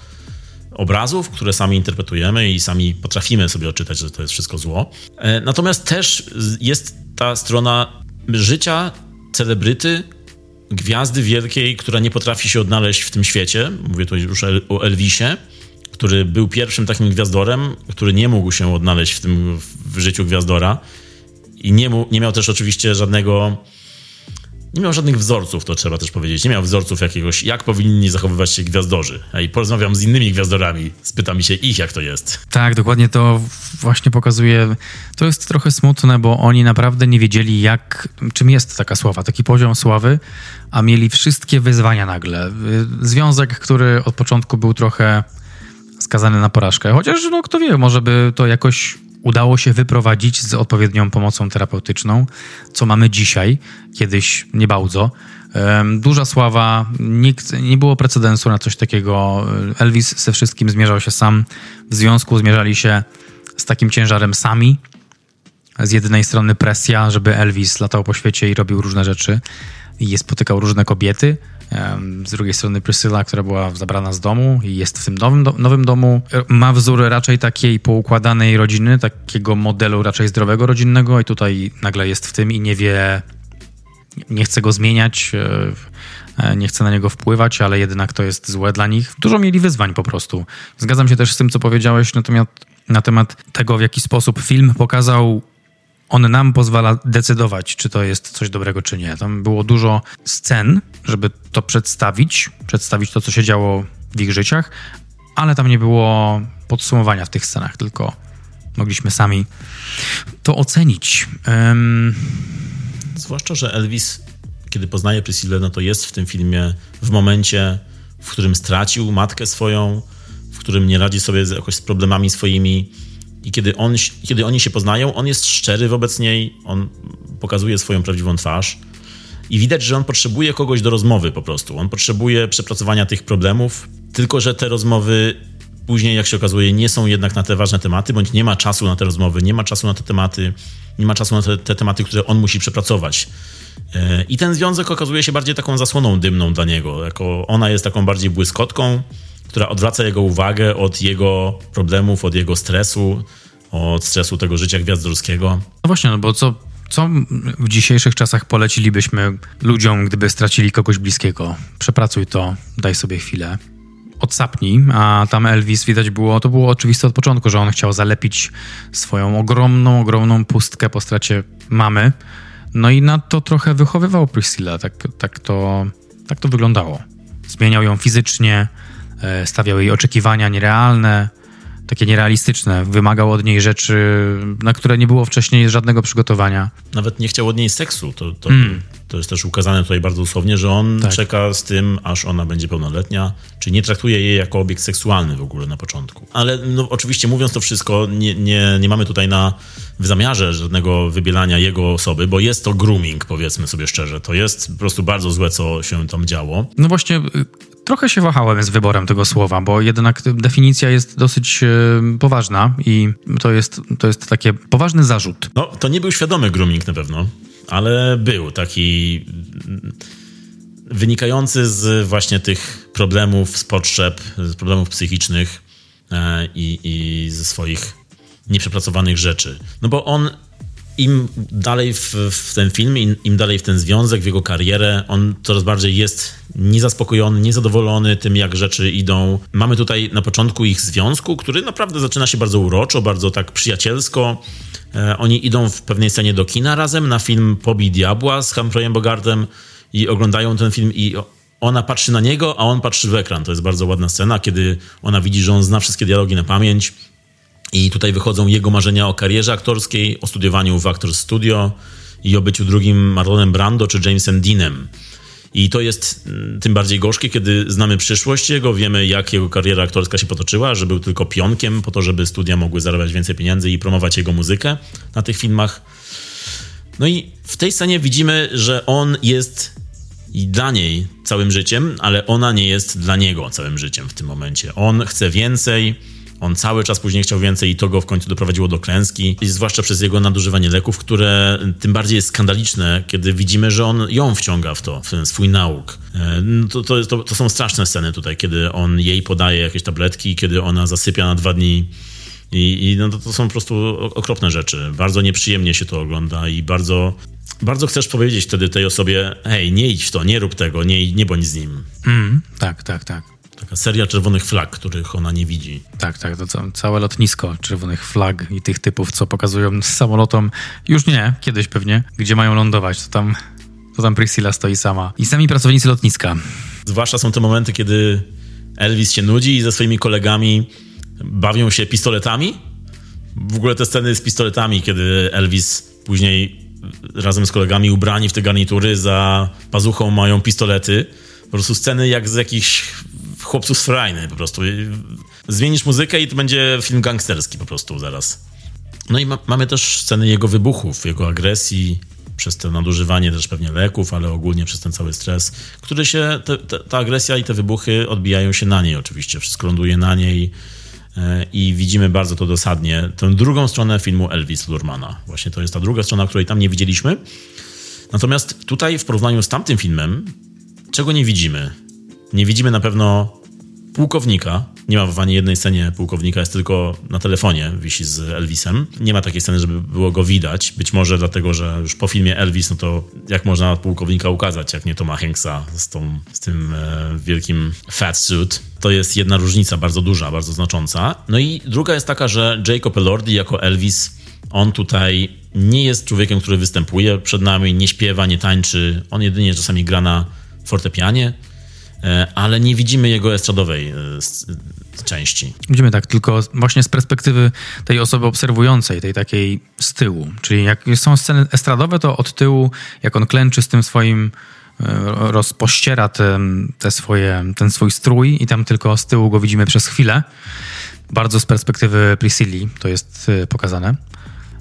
[SPEAKER 1] obrazów, które sami interpretujemy i sami potrafimy sobie odczytać, że to jest wszystko zło. E, Natomiast też jest ta strona życia celebryty, gwiazdy wielkiej, która nie potrafi się odnaleźć w tym świecie. Mówię tu już o Elvisie, który był pierwszym takim gwiazdorem, który nie mógł się odnaleźć w tym w życiu gwiazdora i nie, mu, nie miał też oczywiście żadnego nie miał żadnych wzorców, to trzeba też powiedzieć. Nie miał wzorców jakiegoś, jak powinni zachowywać się gwiazdorzy. Ej, porozmawiam z innymi gwiazdorami, spytam się ich, jak to jest.
[SPEAKER 2] Tak, dokładnie to właśnie pokazuje. To jest trochę smutne, bo oni naprawdę nie wiedzieli, jak, czym jest taka sława, taki poziom sławy, a mieli wszystkie wyzwania nagle. Związek, który od początku był trochę skazany na porażkę, chociaż no kto wie, może by to jakoś udało się wyprowadzić z odpowiednią pomocą terapeutyczną, co mamy dzisiaj, kiedyś nie bardzo. Duża sława, nikt, nie było precedensu na coś takiego. Elvis ze wszystkim zmierzał się sam. W związku zmierzali się z takim ciężarem sami. Z jednej strony presja, żeby Elvis latał po świecie i robił różne rzeczy i spotykał różne kobiety. Z drugiej strony Priscilla, która była zabrana z domu i jest w tym nowym, nowym domu. Ma wzór raczej takiej poukładanej rodziny, takiego modelu raczej zdrowego rodzinnego i tutaj nagle jest w tym i nie wie, nie chce go zmieniać, e, e, nie chce na niego wpływać, ale jednak to jest złe dla nich. Dużo mieli wyzwań po prostu. Zgadzam się też z tym, co powiedziałeś na temat, na temat tego, w jaki sposób film pokazał on nam pozwala decydować, czy to jest coś dobrego, czy nie. Tam było dużo scen, żeby to przedstawić, przedstawić to, co się działo w ich życiach, ale tam nie było podsumowania w tych scenach, tylko mogliśmy sami to ocenić. Um,
[SPEAKER 1] Zwłaszcza, że Elvis, kiedy poznaje Priscillę, no to jest w tym filmie w momencie, w którym stracił matkę swoją, w którym nie radzi sobie z, jakoś z problemami swoimi. I kiedy, on, kiedy oni się poznają, on jest szczery wobec niej, on pokazuje swoją prawdziwą twarz. I widać, że on potrzebuje kogoś do rozmowy po prostu. On potrzebuje przepracowania tych problemów, tylko że te rozmowy później, jak się okazuje, nie są jednak na te ważne tematy, bądź nie ma czasu na te rozmowy, nie ma czasu na te tematy, nie ma czasu na te, te tematy, które on musi przepracować. E, I ten związek okazuje się bardziej taką zasłoną dymną dla niego. Jako ona jest taką bardziej błyskotką, która odwraca jego uwagę od jego problemów, od jego stresu, od stresu tego życia gwiazdorskiego.
[SPEAKER 2] No właśnie, no bo co, co w dzisiejszych czasach polecilibyśmy ludziom, gdyby stracili kogoś bliskiego? Przepracuj to, daj sobie chwilę odsapnij, a tam Elvis widać było, to było oczywiste od początku, że on chciał zalepić swoją ogromną, ogromną pustkę po stracie mamy. No i na to trochę wychowywał Priscilla, tak, tak, to, tak to wyglądało. Zmieniał ją fizycznie, stawiał jej oczekiwania nierealne, takie nierealistyczne. Wymagał od niej rzeczy, na które nie było wcześniej żadnego przygotowania.
[SPEAKER 1] Nawet nie chciał od niej seksu. To, to, mm. To jest też ukazane tutaj bardzo dosłownie, że on tak. czeka z tym, aż ona będzie pełnoletnia, czy nie traktuje jej jako obiekt seksualny w ogóle na początku. Ale no, oczywiście mówiąc to wszystko, nie, nie, nie mamy tutaj na w zamiarze żadnego wybielania jego osoby, bo jest to grooming, powiedzmy sobie szczerze. To jest po prostu bardzo złe, co się tam działo.
[SPEAKER 2] No właśnie, y, trochę się wahałem z wyborem tego słowa, bo jednak definicja jest dosyć y, poważna i to jest, to jest taki poważny zarzut.
[SPEAKER 1] No, to nie był świadomy grooming na pewno, ale był taki wynikający z właśnie tych problemów, z potrzeb, z problemów psychicznych e, i, i ze swoich nieprzepracowanych rzeczy. No bo on im dalej w, w, ten film, im, im, dalej w ten związek, w jego karierę, on coraz bardziej jest niezaspokojony, niezadowolony tym, jak rzeczy idą. Mamy tutaj na początku ich związku, który naprawdę zaczyna się bardzo uroczo, bardzo tak przyjacielsko. E, oni idą w pewnej scenie do kina razem na film Pobij Diabła z Humphreyem Bogartem i oglądają ten film i ona patrzy na niego, a on patrzy w ekran. To jest bardzo ładna scena, kiedy ona widzi, że on zna wszystkie dialogi na pamięć i tutaj wychodzą jego marzenia o karierze aktorskiej, o studiowaniu w Actors Studio i o byciu drugim Marlonem Brando czy Jamesem Deanem. I to jest mm, tym bardziej gorzkie, kiedy znamy przyszłość jego, wiemy jak jego kariera aktorska się potoczyła, że był tylko pionkiem po to, żeby studia mogły zarabiać więcej pieniędzy i promować jego muzykę na tych filmach. No i w tej scenie widzimy, że on jest i dla niej całym życiem, ale ona nie jest dla niego całym życiem w tym momencie. On chce więcej, on cały czas później chciał więcej i to go w końcu doprowadziło do klęski, I zwłaszcza przez jego nadużywanie leków, które tym bardziej jest skandaliczne, kiedy widzimy, że on ją wciąga w to, w swój nauk. E, no to, to, to, to są straszne sceny tutaj, kiedy on jej podaje jakieś tabletki, kiedy ona zasypia na dwa dni. I, i no to, to są po prostu okropne rzeczy. Bardzo nieprzyjemnie się to ogląda i bardzo bardzo chcesz powiedzieć wtedy tej osobie, hej, nie idź w to, nie rób tego, nie, nie bądź z nim.
[SPEAKER 2] Mm, tak, tak, tak.
[SPEAKER 1] Taka seria czerwonych flag, których ona nie widzi.
[SPEAKER 2] Tak, tak, to całe lotnisko czerwonych flag i tych typów, co pokazują z samolotem, już nie, kiedyś pewnie, gdzie mają lądować, to tam, to tam Priscilla stoi sama. I sami pracownicy lotniska.
[SPEAKER 1] Zwłaszcza są te momenty, kiedy Elvis się nudzi i ze swoimi kolegami bawią się pistoletami. W ogóle te sceny z pistoletami, kiedy Elvis później razem z kolegami ubrani w te garnitury za pazuchą mają pistolety. Po prostu sceny jak z jakichś chłopców z frajny po prostu. Zmienisz muzykę i to będzie film gangsterski po prostu zaraz. No i ma, mamy też sceny jego wybuchów, jego agresji, przez to nadużywanie też pewnie leków, ale ogólnie przez ten cały stres, który się, te, te, ta agresja i te wybuchy odbijają się na niej oczywiście. Wszystko ląduje na niej e, i widzimy bardzo to dosadnie tę drugą stronę filmu Elvis Lurmana. Właśnie to jest ta druga strona, której tam nie widzieliśmy. Natomiast tutaj w porównaniu z tamtym filmem, czego nie widzimy? Nie widzimy na pewno pułkownika. Nie ma w ani jednej scenie pułkownika, jest tylko na telefonie, wisi z Elvisem. Nie ma takiej sceny, żeby było go widać. Być może dlatego, że już po filmie Elvis, no to jak można pułkownika ukazać, jak nie Toma Hanksa z, tą, z tym e, wielkim fat suit. To jest jedna różnica, bardzo duża, bardzo znacząca. No i druga jest taka, że Jacob Elordi jako Elvis, on tutaj nie jest człowiekiem, który występuje przed nami, nie śpiewa, nie tańczy. On jedynie czasami gra na fortepianie, ale nie widzimy jego estradowej e, s- części.
[SPEAKER 2] Widzimy tak, tylko właśnie z perspektywy tej osoby obserwującej, tej takiej z tyłu. Czyli jak są sceny estradowe, to od tyłu, jak on klęczy z tym swoim, e, rozpościera ten, te swoje, ten swój strój i tam tylko z tyłu go widzimy przez chwilę. Bardzo z perspektywy Priscilli to jest e, pokazane,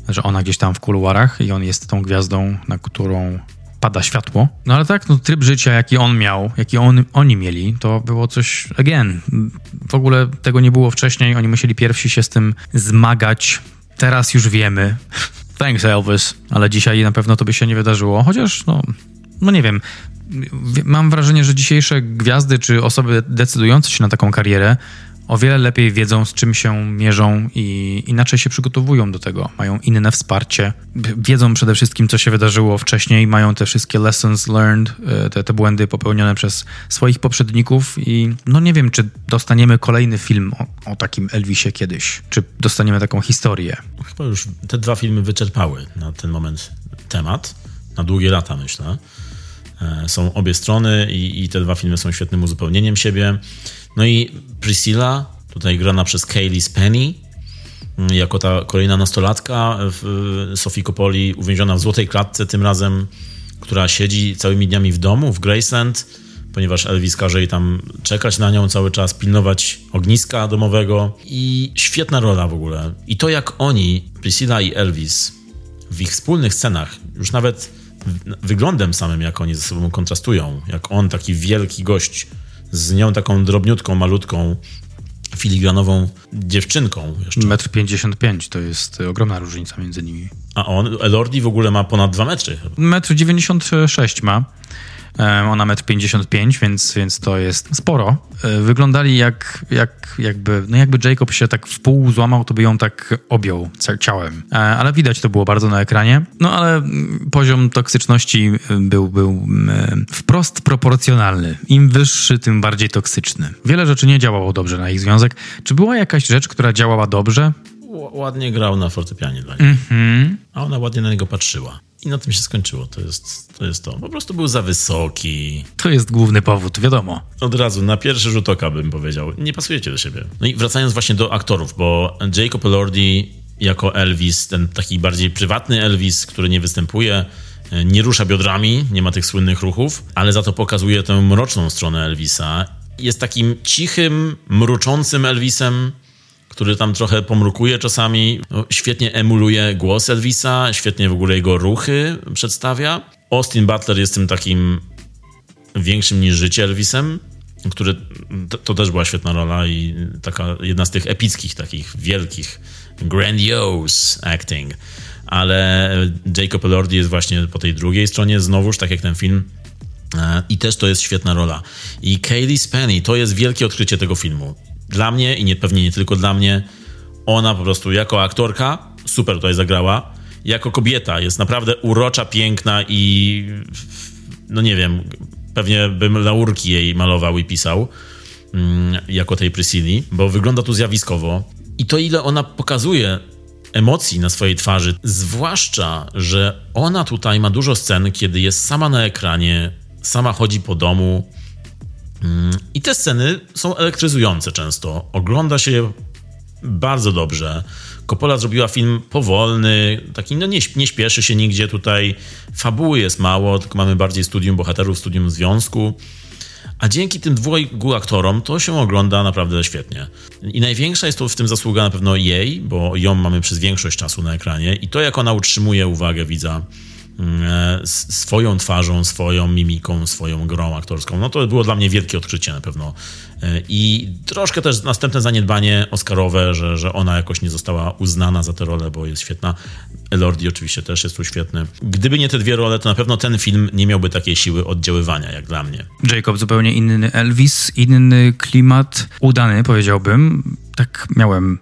[SPEAKER 2] że ona gdzieś tam w kuluarach i on jest tą gwiazdą, na którą pada światło. No ale tak, no, tryb życia, jaki on miał, jaki on, oni mieli, to było coś, again, w ogóle tego nie było wcześniej, oni musieli pierwsi się z tym zmagać. Teraz już wiemy. Thanks Elvis, ale dzisiaj na pewno to by się nie wydarzyło, chociaż no, no nie wiem. Mam wrażenie, że dzisiejsze gwiazdy czy osoby decydujące się na taką karierę o wiele lepiej wiedzą, z czym się mierzą i inaczej się przygotowują do tego. Mają inne wsparcie, wiedzą przede wszystkim, co się wydarzyło wcześniej, mają te wszystkie lessons learned, e, te, te błędy popełnione przez swoich poprzedników i no nie wiem, czy dostaniemy kolejny film o, o takim Elvisie kiedyś, czy dostaniemy taką historię.
[SPEAKER 1] Chyba już te dwa filmy wyczerpały na ten moment temat. Na długie lata, myślę. E, Są obie strony i, i te dwa filmy są świetnym uzupełnieniem siebie. No i Priscilla, tutaj grana przez Kaylee Spenny, mm, jako ta kolejna nastolatka w Sofii Coppoli, uwięziona w złotej klatce tym razem, która siedzi całymi dniami w domu w Graceland, ponieważ Elvis każe jej tam czekać na nią cały czas, pilnować ogniska domowego i świetna rola w ogóle. I to jak oni, Priscilla i Elvis, w ich wspólnych scenach, już nawet wyglądem samym, jak oni ze sobą kontrastują, jak on, taki wielki gość, z nią taką drobniutką, malutką, filigranową dziewczynką jeszcze.
[SPEAKER 2] Metr 55 to jest ogromna różnica między nimi.
[SPEAKER 1] A on, Elordi w ogóle ma ponad 2 metry.
[SPEAKER 2] Metr 96 ma. E, Ona metr 55, więc, więc to jest sporo. E, Wyglądali jak, jak jakby, no jakby Jacob się tak w pół złamał, to by ją tak objął ciałem. E, Ale widać to było bardzo na ekranie. No ale mm, poziom toksyczności y, był, był mm, wprost proporcjonalny. Im wyższy, tym bardziej toksyczny. Wiele rzeczy nie działało dobrze na ich związek. Czy była jakaś rzecz, która działała dobrze?
[SPEAKER 1] Ładnie grał na fortepianie dla niej. A ona ładnie na niego patrzyła. I na tym się skończyło. To jest, to jest to. Po prostu był za wysoki.
[SPEAKER 2] To jest główny powód, wiadomo.
[SPEAKER 1] Od razu, na pierwszy rzut oka bym powiedział. Nie pasujecie do siebie. No i wracając właśnie do aktorów, bo Jacob Elordi jako Elvis, ten taki bardziej prywatny Elvis, który nie występuje, e, nie rusza biodrami, nie ma tych słynnych ruchów, ale za to pokazuje tę mroczną stronę Elvisa. Jest takim cichym, mruczącym Elvisem, który tam trochę pomrukuje czasami. No, świetnie emuluje głos Elvisa, świetnie w ogóle jego ruchy przedstawia. Austin Butler jest tym takim większym niż życie Elvisem, który to, też była świetna rola i taka jedna z tych epickich, takich wielkich, grandiose acting. Ale Jacob Elordi jest właśnie po tej drugiej stronie, znowuż tak jak ten film. E, I też to jest świetna rola. I Kaylee Spenny to jest wielkie odkrycie tego filmu. Dla mnie i nie, pewnie nie tylko dla mnie. Ona po prostu jako aktorka super tutaj zagrała. Jako kobieta jest naprawdę urocza, piękna i no nie wiem, pewnie bym laurki jej malował i pisał mm, jako tej Priscilli, bo wygląda tu zjawiskowo. I to ile ona pokazuje emocji na swojej twarzy, zwłaszcza, że ona tutaj ma dużo scen, kiedy jest sama na ekranie, sama chodzi po domu. Mm, I te sceny są elektryzujące często. Ogląda się je bardzo dobrze. Coppola zrobiła film powolny, taki no nie, nie śpieszy się nigdzie tutaj. Fabuły jest mało, tylko mamy bardziej studium bohaterów, studium związku. A dzięki tym dwojgu aktorom to się ogląda naprawdę świetnie. I największa jest to w tym zasługa na pewno jej, bo ją mamy przez większość czasu na ekranie i to, jak ona utrzymuje uwagę widza swoją twarzą, swoją mimiką, swoją grą aktorską, no to było dla mnie wielkie odkrycie na pewno. E, I troszkę też następne zaniedbanie Oscarowe, że, że ona jakoś nie została uznana za tę rolę, bo jest świetna. Elordi oczywiście też jest tu świetny. Gdyby nie te dwie role, to na pewno ten film nie miałby takiej siły oddziaływania, jak dla mnie.
[SPEAKER 2] Jacob zupełnie inny Elvis, inny klimat, udany powiedziałbym. Tak miałem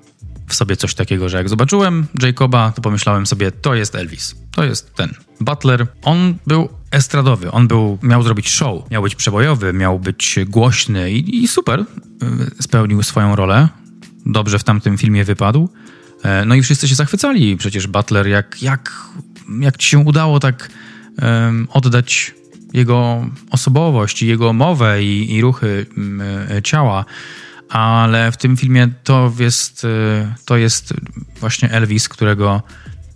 [SPEAKER 2] w sobie coś takiego, że jak zobaczyłem Jacoba, to pomyślałem sobie, to jest Elvis, to jest ten. Butler, on był estradowy, on był, miał zrobić show, miał być przebojowy, miał być głośny i, i super, y, spełnił swoją rolę. Dobrze w tamtym filmie wypadł. E, No i wszyscy się zachwycali. Przecież Butler, jak, jak, jak ci się udało tak em, oddać jego osobowość, jego mowę i, i ruchy e, ciała. Ale w tym filmie to jest, e, to jest właśnie Elvis, którego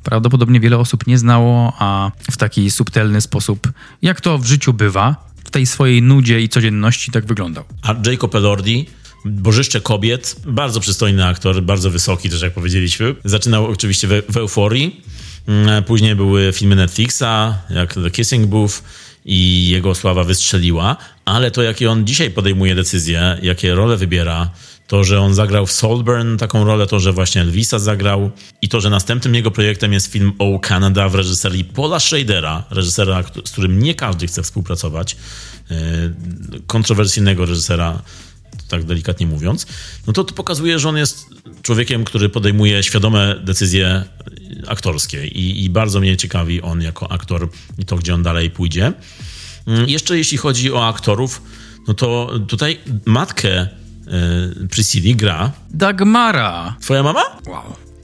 [SPEAKER 2] prawdopodobnie wiele osób nie znało, a w taki subtelny sposób, jak to w życiu bywa, w tej swojej nudzie i codzienności tak wyglądał.
[SPEAKER 1] A Jacob Elordi, bożyszcze kobiet, bardzo przystojny aktor, bardzo wysoki też jak powiedzieliśmy. Zaczynał oczywiście w, w Euforii, Mm, później były filmy Netflixa, jak The Kissing Booth i jego sława wystrzeliła, ale to jakie on dzisiaj podejmuje decyzje, jakie role wybiera, to, że on zagrał w Saltburn taką rolę, to, że właśnie Elvisa zagrał i to, że następnym jego projektem jest film O Canada w reżyserii Paula Schradera, reżysera, z którym nie każdy chce współpracować, e, kontrowersyjnego reżysera, tak delikatnie mówiąc, no to to pokazuje, że on jest człowiekiem, który podejmuje świadome decyzje aktorskie i, i bardzo mnie ciekawi on jako aktor i to, gdzie on dalej pójdzie. Mm, Jeszcze jeśli chodzi o aktorów, no to tutaj matkę y, Priscilli gra
[SPEAKER 2] Dagmara!
[SPEAKER 1] twoja mama?
[SPEAKER 2] Wow.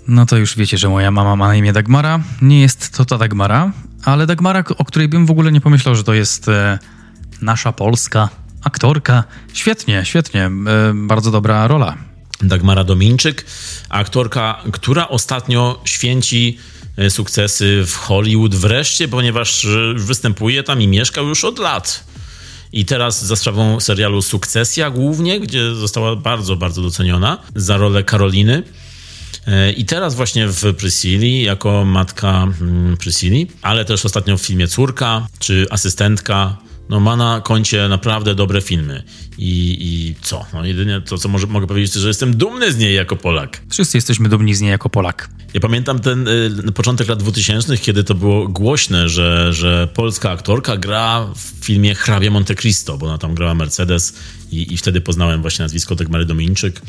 [SPEAKER 2] No to już wiecie, że moja mama ma na imię Dagmara. Nie jest to ta Dagmara, ale Dagmara, o której bym w ogóle nie pomyślał, że to jest e, nasza polska aktorka. Świetnie, świetnie. E, bardzo dobra rola.
[SPEAKER 1] Dagmara Domińczyk, aktorka, która ostatnio święci e, sukcesy w Hollywood wreszcie, ponieważ e, występuje tam i mieszka już od lat. I teraz za sprawą serialu Sukcesja głównie, gdzie została bardzo, bardzo doceniona za rolę Karoliny. I teraz właśnie w Priscilli, jako matka mm, Priscilli, ale też ostatnio w filmie Córka czy Asystentka. No ma na koncie naprawdę dobre filmy. I, i co? No jedynie to, co może, mogę powiedzieć, to, że jestem dumny z niej jako Polak.
[SPEAKER 2] Wszyscy jesteśmy dumni z niej jako Polak.
[SPEAKER 1] Ja pamiętam ten y, początek lat 2000, kiedy to było głośne, że, że polska aktorka gra w filmie Hrabia Monte Cristo, bo ona tam grała Mercedes i, i wtedy poznałem właśnie nazwisko Dagmary Domińczyk.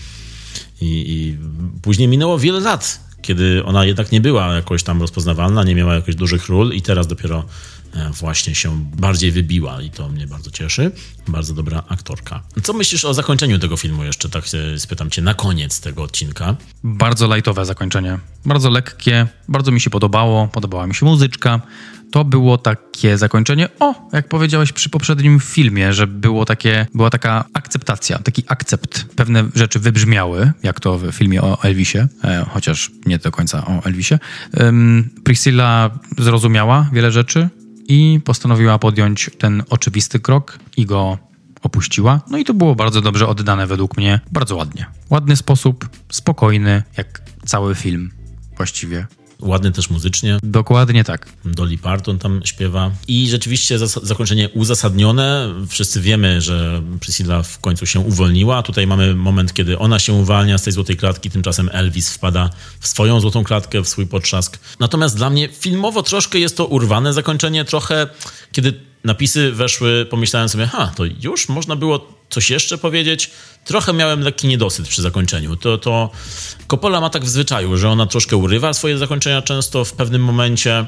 [SPEAKER 1] I, I później minęło wiele lat, kiedy ona jednak nie była jakoś tam rozpoznawalna, nie miała jakichś dużych ról i teraz dopiero właśnie się bardziej wybiła i to mnie bardzo cieszy. Bardzo dobra aktorka. Co myślisz o zakończeniu tego filmu jeszcze? Tak spytam cię na koniec tego odcinka.
[SPEAKER 2] Bardzo lightowe zakończenie. Bardzo lekkie, bardzo mi się podobało, podobała mi się muzyczka. To było takie zakończenie, o, jak powiedziałeś przy poprzednim filmie, że było takie, była taka akceptacja, taki akcept. Pewne rzeczy wybrzmiały, jak to w filmie o Elvisie, e, chociaż nie do końca o Elvisie. Priscilla zrozumiała wiele rzeczy i postanowiła podjąć ten oczywisty krok i go opuściła. No i to było bardzo dobrze oddane według mnie, bardzo ładnie. Ładny sposób, spokojny, jak cały film właściwie.
[SPEAKER 1] Ładny też muzycznie.
[SPEAKER 2] Dokładnie tak.
[SPEAKER 1] Dolly Parton tam śpiewa. I rzeczywiście zakończenie uzasadnione. Wszyscy wiemy, że Priscilla w końcu się uwolniła. Tutaj mamy moment, kiedy ona się uwalnia z tej złotej klatki, tymczasem Elvis wpada w swoją złotą klatkę, w swój potrzask. Natomiast dla mnie filmowo troszkę jest to urwane zakończenie. Trochę, kiedy napisy weszły, pomyślałem sobie, ha, to już można było coś jeszcze powiedzieć. Trochę miałem lekki niedosyt przy zakończeniu. To, to Coppola ma tak w zwyczaju, że ona troszkę urywa swoje zakończenia często w pewnym momencie.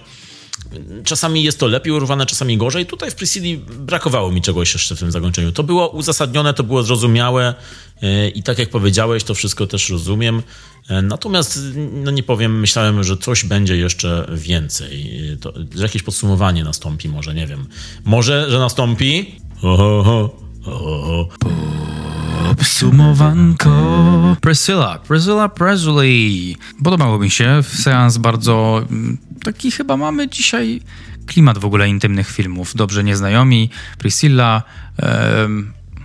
[SPEAKER 1] Czasami jest to lepiej urwane, czasami gorzej. Tutaj w Priscilli brakowało mi czegoś jeszcze w tym zakończeniu. To było uzasadnione, to było zrozumiałe yy, i tak jak powiedziałeś, to wszystko też rozumiem. Yy, Natomiast, no nie powiem, myślałem, że coś będzie jeszcze więcej. Yy, To, że jakieś podsumowanie nastąpi, może, nie wiem. Może, że nastąpi. Ho, ho, ho. Ho, ho, ho.
[SPEAKER 2] Podsumowanko. Priscilla, Priscilla Presley. Podobało mi się. Seans bardzo mm, taki chyba mamy dzisiaj klimat w ogóle intymnych filmów. Dobrze nieznajomi. Priscilla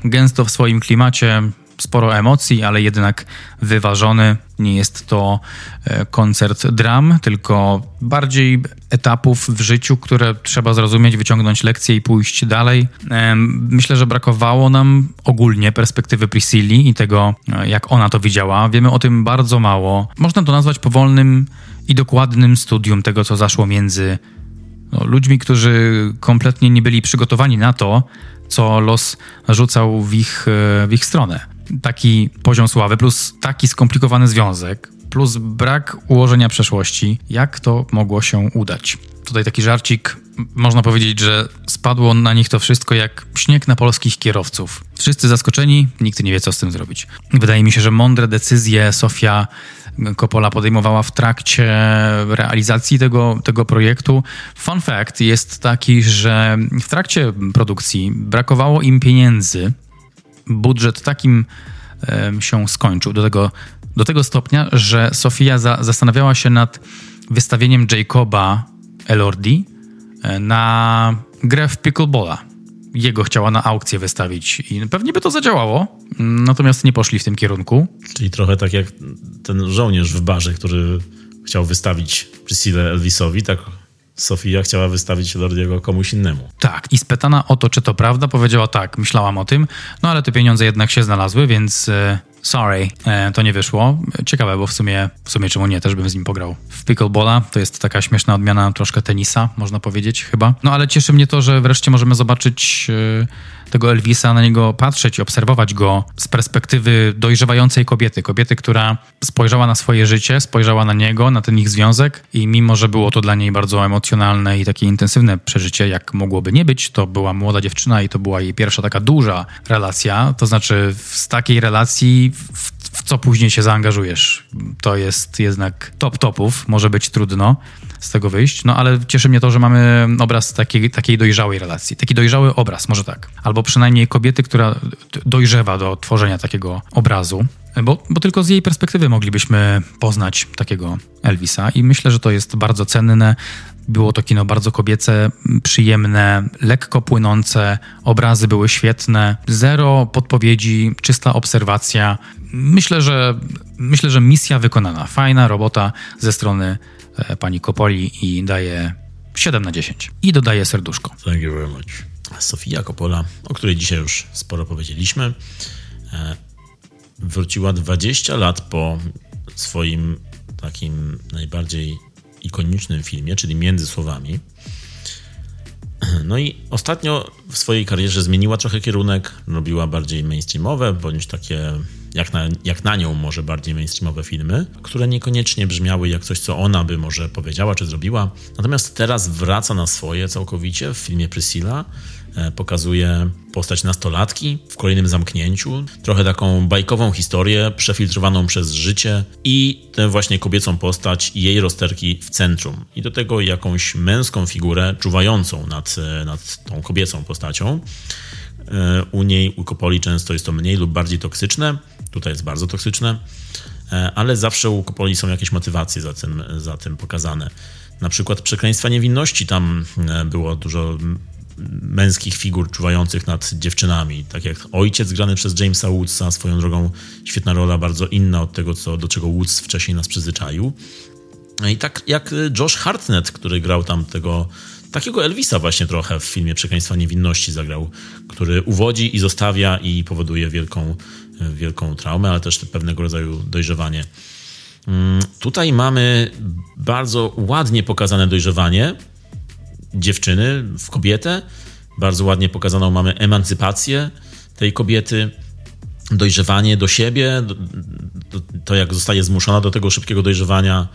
[SPEAKER 2] gęsto w swoim klimacie. Sporo emocji, ale jednak wyważony. Nie jest to e, koncert dram, tylko bardziej etapów w życiu, które trzeba zrozumieć, wyciągnąć lekcje i pójść dalej. Myślę, że brakowało nam ogólnie perspektywy Priscilli i tego, e, jak ona to widziała. Wiemy o tym bardzo mało. Można to nazwać powolnym i dokładnym studium tego, co zaszło między no, ludźmi, którzy kompletnie nie byli przygotowani na to, co los rzucał w ich, e, w ich stronę. Taki poziom sławy, plus taki skomplikowany związek, plus brak ułożenia przeszłości. Jak to mogło się udać? Tutaj taki żarcik. Można powiedzieć, że spadło na nich to wszystko jak śnieg na polskich kierowców. Wszyscy zaskoczeni, nikt nie wie, co z tym zrobić. Wydaje mi się, że mądre decyzje Sofia Coppola podejmowała w trakcie realizacji tego, tego projektu. Fun fact jest taki, że w trakcie produkcji brakowało im pieniędzy. Budżet takim się skończył do tego, do tego stopnia, że Sofia za, zastanawiała się nad wystawieniem Jacoba Elordi e, na grę w pickleballa. Jego chciała na aukcję wystawić i pewnie by to zadziałało, natomiast nie poszli w tym kierunku.
[SPEAKER 1] Czyli trochę tak jak ten żołnierz w barze, który chciał wystawić Priscilla Elvisowi, tak Sofia chciała wystawić Lordiego komuś innemu.
[SPEAKER 2] Tak, i spytana o to, czy to prawda, powiedziała tak, myślałam o tym, no ale te pieniądze jednak się znalazły, więc e, sorry, e, to nie wyszło. Ciekawe, bo w sumie, w sumie czemu nie, też bym z nim pograł. W pickleballa to jest taka śmieszna odmiana troszkę tenisa, można powiedzieć chyba. No ale cieszy mnie to, że wreszcie możemy zobaczyć e, tego Elvisa, na niego patrzeć i obserwować go z perspektywy dojrzewającej kobiety. Kobiety, która spojrzała na swoje życie, spojrzała na niego, na ten ich związek i mimo, że było to dla niej bardzo emocjonalne i takie intensywne przeżycie, jak mogłoby nie być, to była młoda dziewczyna i to była jej pierwsza taka duża relacja. To znaczy z takiej relacji w, w co później się zaangażujesz. To jest jednak top topów, może być trudno z tego wyjść, no ale cieszy mnie to, że mamy obraz takiej, takiej dojrzałej relacji. Taki dojrzały obraz, może tak. Albo przynajmniej kobiety, która dojrzewa do tworzenia takiego obrazu. Bo, bo tylko z jej perspektywy moglibyśmy poznać takiego Elvisa i myślę, że to jest bardzo cenne. Było to kino bardzo kobiece, przyjemne, lekko płynące, obrazy były świetne, zero podpowiedzi, czysta obserwacja. Myślę, że myślę, że misja wykonana. Fajna robota ze strony pani Kopoli i daje 7 na 10. I dodaje serduszko.
[SPEAKER 1] Thank you very much. Sofia Coppola, o której dzisiaj już sporo powiedzieliśmy, e, wróciła 20 lat po swoim takim najbardziej ikonicznym filmie, czyli Między Słowami. No i ostatnio w swojej karierze zmieniła trochę kierunek, robiła bardziej mainstreamowe, bądź takie jak na, jak na nią może bardziej mainstreamowe filmy, które niekoniecznie brzmiały jak coś, co ona by może powiedziała czy zrobiła. Natomiast teraz wraca na swoje całkowicie w filmie Priscilla. E, Pokazuje postać nastolatki w kolejnym zamknięciu, trochę taką bajkową historię przefiltrowaną przez życie i tę właśnie kobiecą postać i jej rozterki w centrum. I do tego jakąś męską figurę czuwającą nad, nad tą kobiecą postacią. E, U niej, u Kopoli często jest to mniej lub bardziej toksyczne. Tutaj jest bardzo toksyczne, e, ale zawsze u Kopoli są jakieś motywacje za tym, za tym pokazane. Na przykład przekleństwa niewinności tam e, było dużo męskich figur czuwających nad dziewczynami, tak jak ojciec grany przez Jamesa Woodsa, swoją drogą świetna rola, bardzo inna od tego, co, do czego Woods wcześniej nas przyzwyczaił. I tak jak Josh Hartnett, który grał tam tego takiego Elvisa właśnie trochę w filmie Przekleństwa Niewinności zagrał, który uwodzi i zostawia i powoduje wielką, wielką traumę, ale też pewnego rodzaju dojrzewanie. Mm, Tutaj mamy bardzo ładnie pokazane dojrzewanie dziewczyny w kobietę. Bardzo ładnie pokazaną mamy emancypację tej kobiety, dojrzewanie do siebie, to jak zostaje zmuszona do tego szybkiego dojrzewania,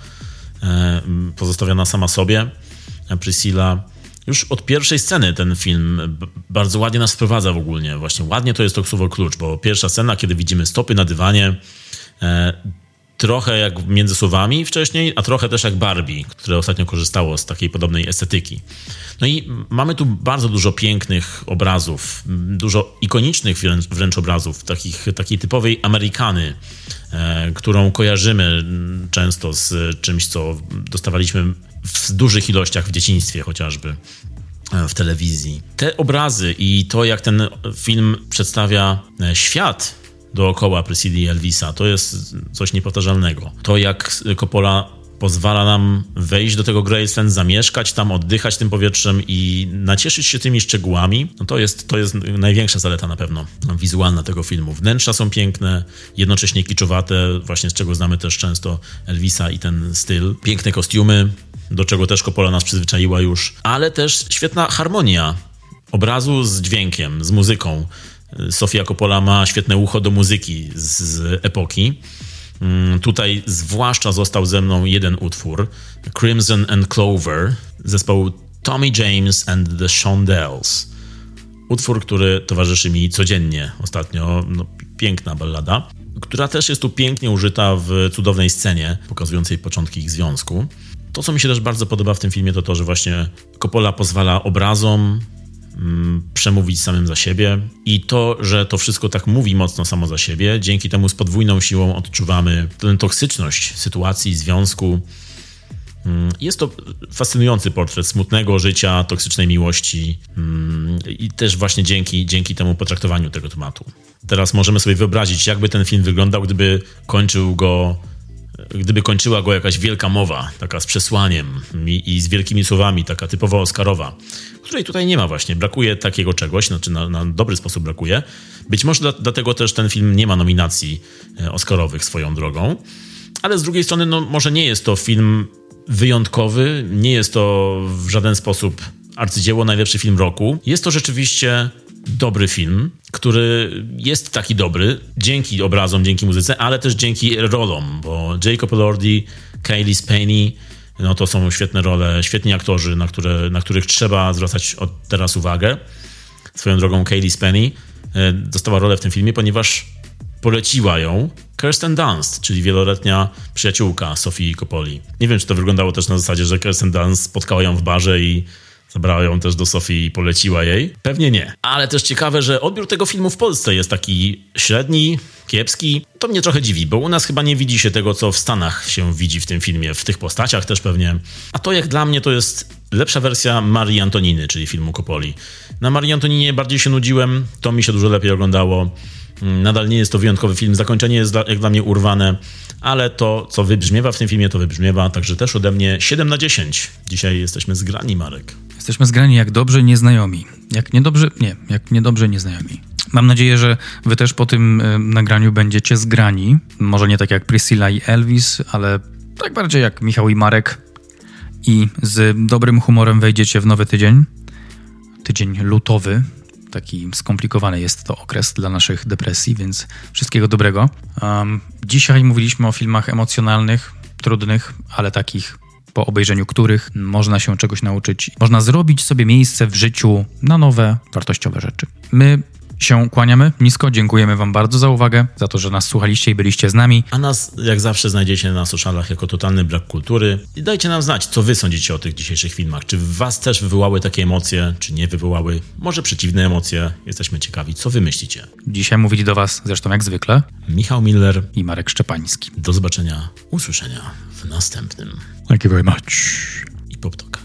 [SPEAKER 1] e, pozostawiona sama sobie. Priscilla. Już od pierwszej sceny ten film bardzo ładnie nas wprowadza w ogóle. Właśnie ładnie to jest to słowo klucz, bo pierwsza scena, kiedy widzimy stopy na dywanie, e, trochę jak między słowami wcześniej, a trochę też jak Barbie, które ostatnio korzystało z takiej podobnej estetyki. No i mamy tu bardzo dużo pięknych obrazów, dużo ikonicznych wręcz, wręcz obrazów, takich, takiej typowej Amerykany, e, którą kojarzymy często z czymś, co dostawaliśmy w dużych ilościach w dzieciństwie chociażby e, w telewizji. Te obrazy i to, jak ten film przedstawia e, świat dookoła Priscilla i Elvisa, to jest coś niepowtarzalnego. To, jak Coppola pozwala nam wejść do tego Graceland, zamieszkać tam, oddychać tym powietrzem i nacieszyć się tymi szczegółami, no to jest, to jest największa zaleta na pewno wizualna tego filmu. Wnętrza są piękne, jednocześnie kiczowate, właśnie z czego znamy też często Elvisa i ten styl. Piękne kostiumy, do czego też Coppola nas przyzwyczaiła już, ale też świetna harmonia obrazu z dźwiękiem, z muzyką. Sofia Coppola ma świetne ucho do muzyki z, z epoki. Mm, Tutaj zwłaszcza został ze mną jeden utwór, Crimson and Clover, zespołu Tommy James and the Shondells. Utwór, który towarzyszy mi codziennie ostatnio, no, piękna ballada. która też jest tu pięknie użyta w cudownej scenie pokazującej początki ich związku. To, co mi się też bardzo podoba w tym filmie, to to, że właśnie Coppola pozwala obrazom mm, przemówić samym za siebie i to, że to wszystko tak mówi mocno samo za siebie, dzięki temu z podwójną siłą odczuwamy tę toksyczność sytuacji, związku. Mm, Jest to fascynujący portret smutnego życia, toksycznej miłości mm, i też właśnie dzięki, dzięki temu potraktowaniu tego tematu. Teraz możemy sobie wyobrazić, jakby ten film wyglądał, gdyby kończył go gdyby kończyła go jakaś wielka mowa, taka z przesłaniem i, i z wielkimi słowami, taka typowo Oscarowa, której tutaj nie ma właśnie. Brakuje takiego czegoś, znaczy na, na dobry sposób brakuje. Być może dla, dlatego też ten film nie ma nominacji e, Oscarowych swoją drogą, ale z drugiej strony no, może nie jest to film wyjątkowy, nie jest to w żaden sposób arcydzieło, najlepszy film roku. Jest to rzeczywiście dobry film, który jest taki dobry dzięki obrazom, dzięki muzyce, ale też dzięki rolom, bo Jacob Elordi, Kaylee Spaney, no to są świetne role, świetni aktorzy, na, które, na których trzeba zwracać od teraz uwagę. Swoją drogą Kaylee Spaney e, dostała rolę w tym filmie, ponieważ poleciła ją Kirsten Dunst, czyli wieloletnia przyjaciółka Sofii Coppoli. Nie wiem, czy to wyglądało też na zasadzie, że Kirsten Dunst spotkała ją w barze i zabrała ją też do Sofii i poleciła jej. Pewnie nie. Ale też ciekawe, że odbiór tego filmu w Polsce jest taki średni, kiepski. To mnie trochę dziwi, bo u nas chyba nie widzi się tego, co w Stanach się widzi w tym filmie, w tych postaciach też pewnie. A to jak dla mnie to jest lepsza wersja Marii Antoniny, czyli filmu Coppoli. Na Marii Antoninie bardziej się nudziłem, to mi się dużo lepiej oglądało. Nadal nie jest to wyjątkowy film, zakończenie jest dla, jak dla mnie urwane, ale to, co wybrzmiewa w tym filmie, to wybrzmiewa, także też ode mnie 7 na 10. Dzisiaj jesteśmy zgrani, Marek.
[SPEAKER 2] Jesteśmy zgrani jak dobrze nieznajomi. Jak niedobrze, nie, jak niedobrze nieznajomi. Mam nadzieję, że wy też po tym y, nagraniu będziecie zgrani. Może nie tak jak Priscilla i Elvis, ale tak bardziej jak Michał i Marek. I z dobrym humorem wejdziecie w nowy tydzień. Tydzień lutowy. Taki skomplikowany jest to okres dla naszych depresji, więc wszystkiego dobrego. Um, dzisiaj mówiliśmy o filmach emocjonalnych, trudnych, ale takich po obejrzeniu których można się czegoś nauczyć. Można zrobić sobie miejsce w życiu na nowe, wartościowe rzeczy. My się kłaniamy nisko, dziękujemy Wam bardzo za uwagę, za to, że nas słuchaliście i byliście z nami.
[SPEAKER 1] A nas, jak zawsze, znajdziecie na socialach jako totalny brak kultury. I dajcie nam znać, co wy sądzicie o tych dzisiejszych filmach. Czy was też wywołały takie emocje, czy nie wywołały? Może przeciwne emocje. Jesteśmy ciekawi, co wy myślicie.
[SPEAKER 2] Dzisiaj mówili do Was, zresztą jak zwykle,
[SPEAKER 1] Michał Miller,
[SPEAKER 2] i Marek Szczepański.
[SPEAKER 1] do zobaczenia, usłyszenia w następnym
[SPEAKER 2] Thank you very much.
[SPEAKER 1] i poptokach.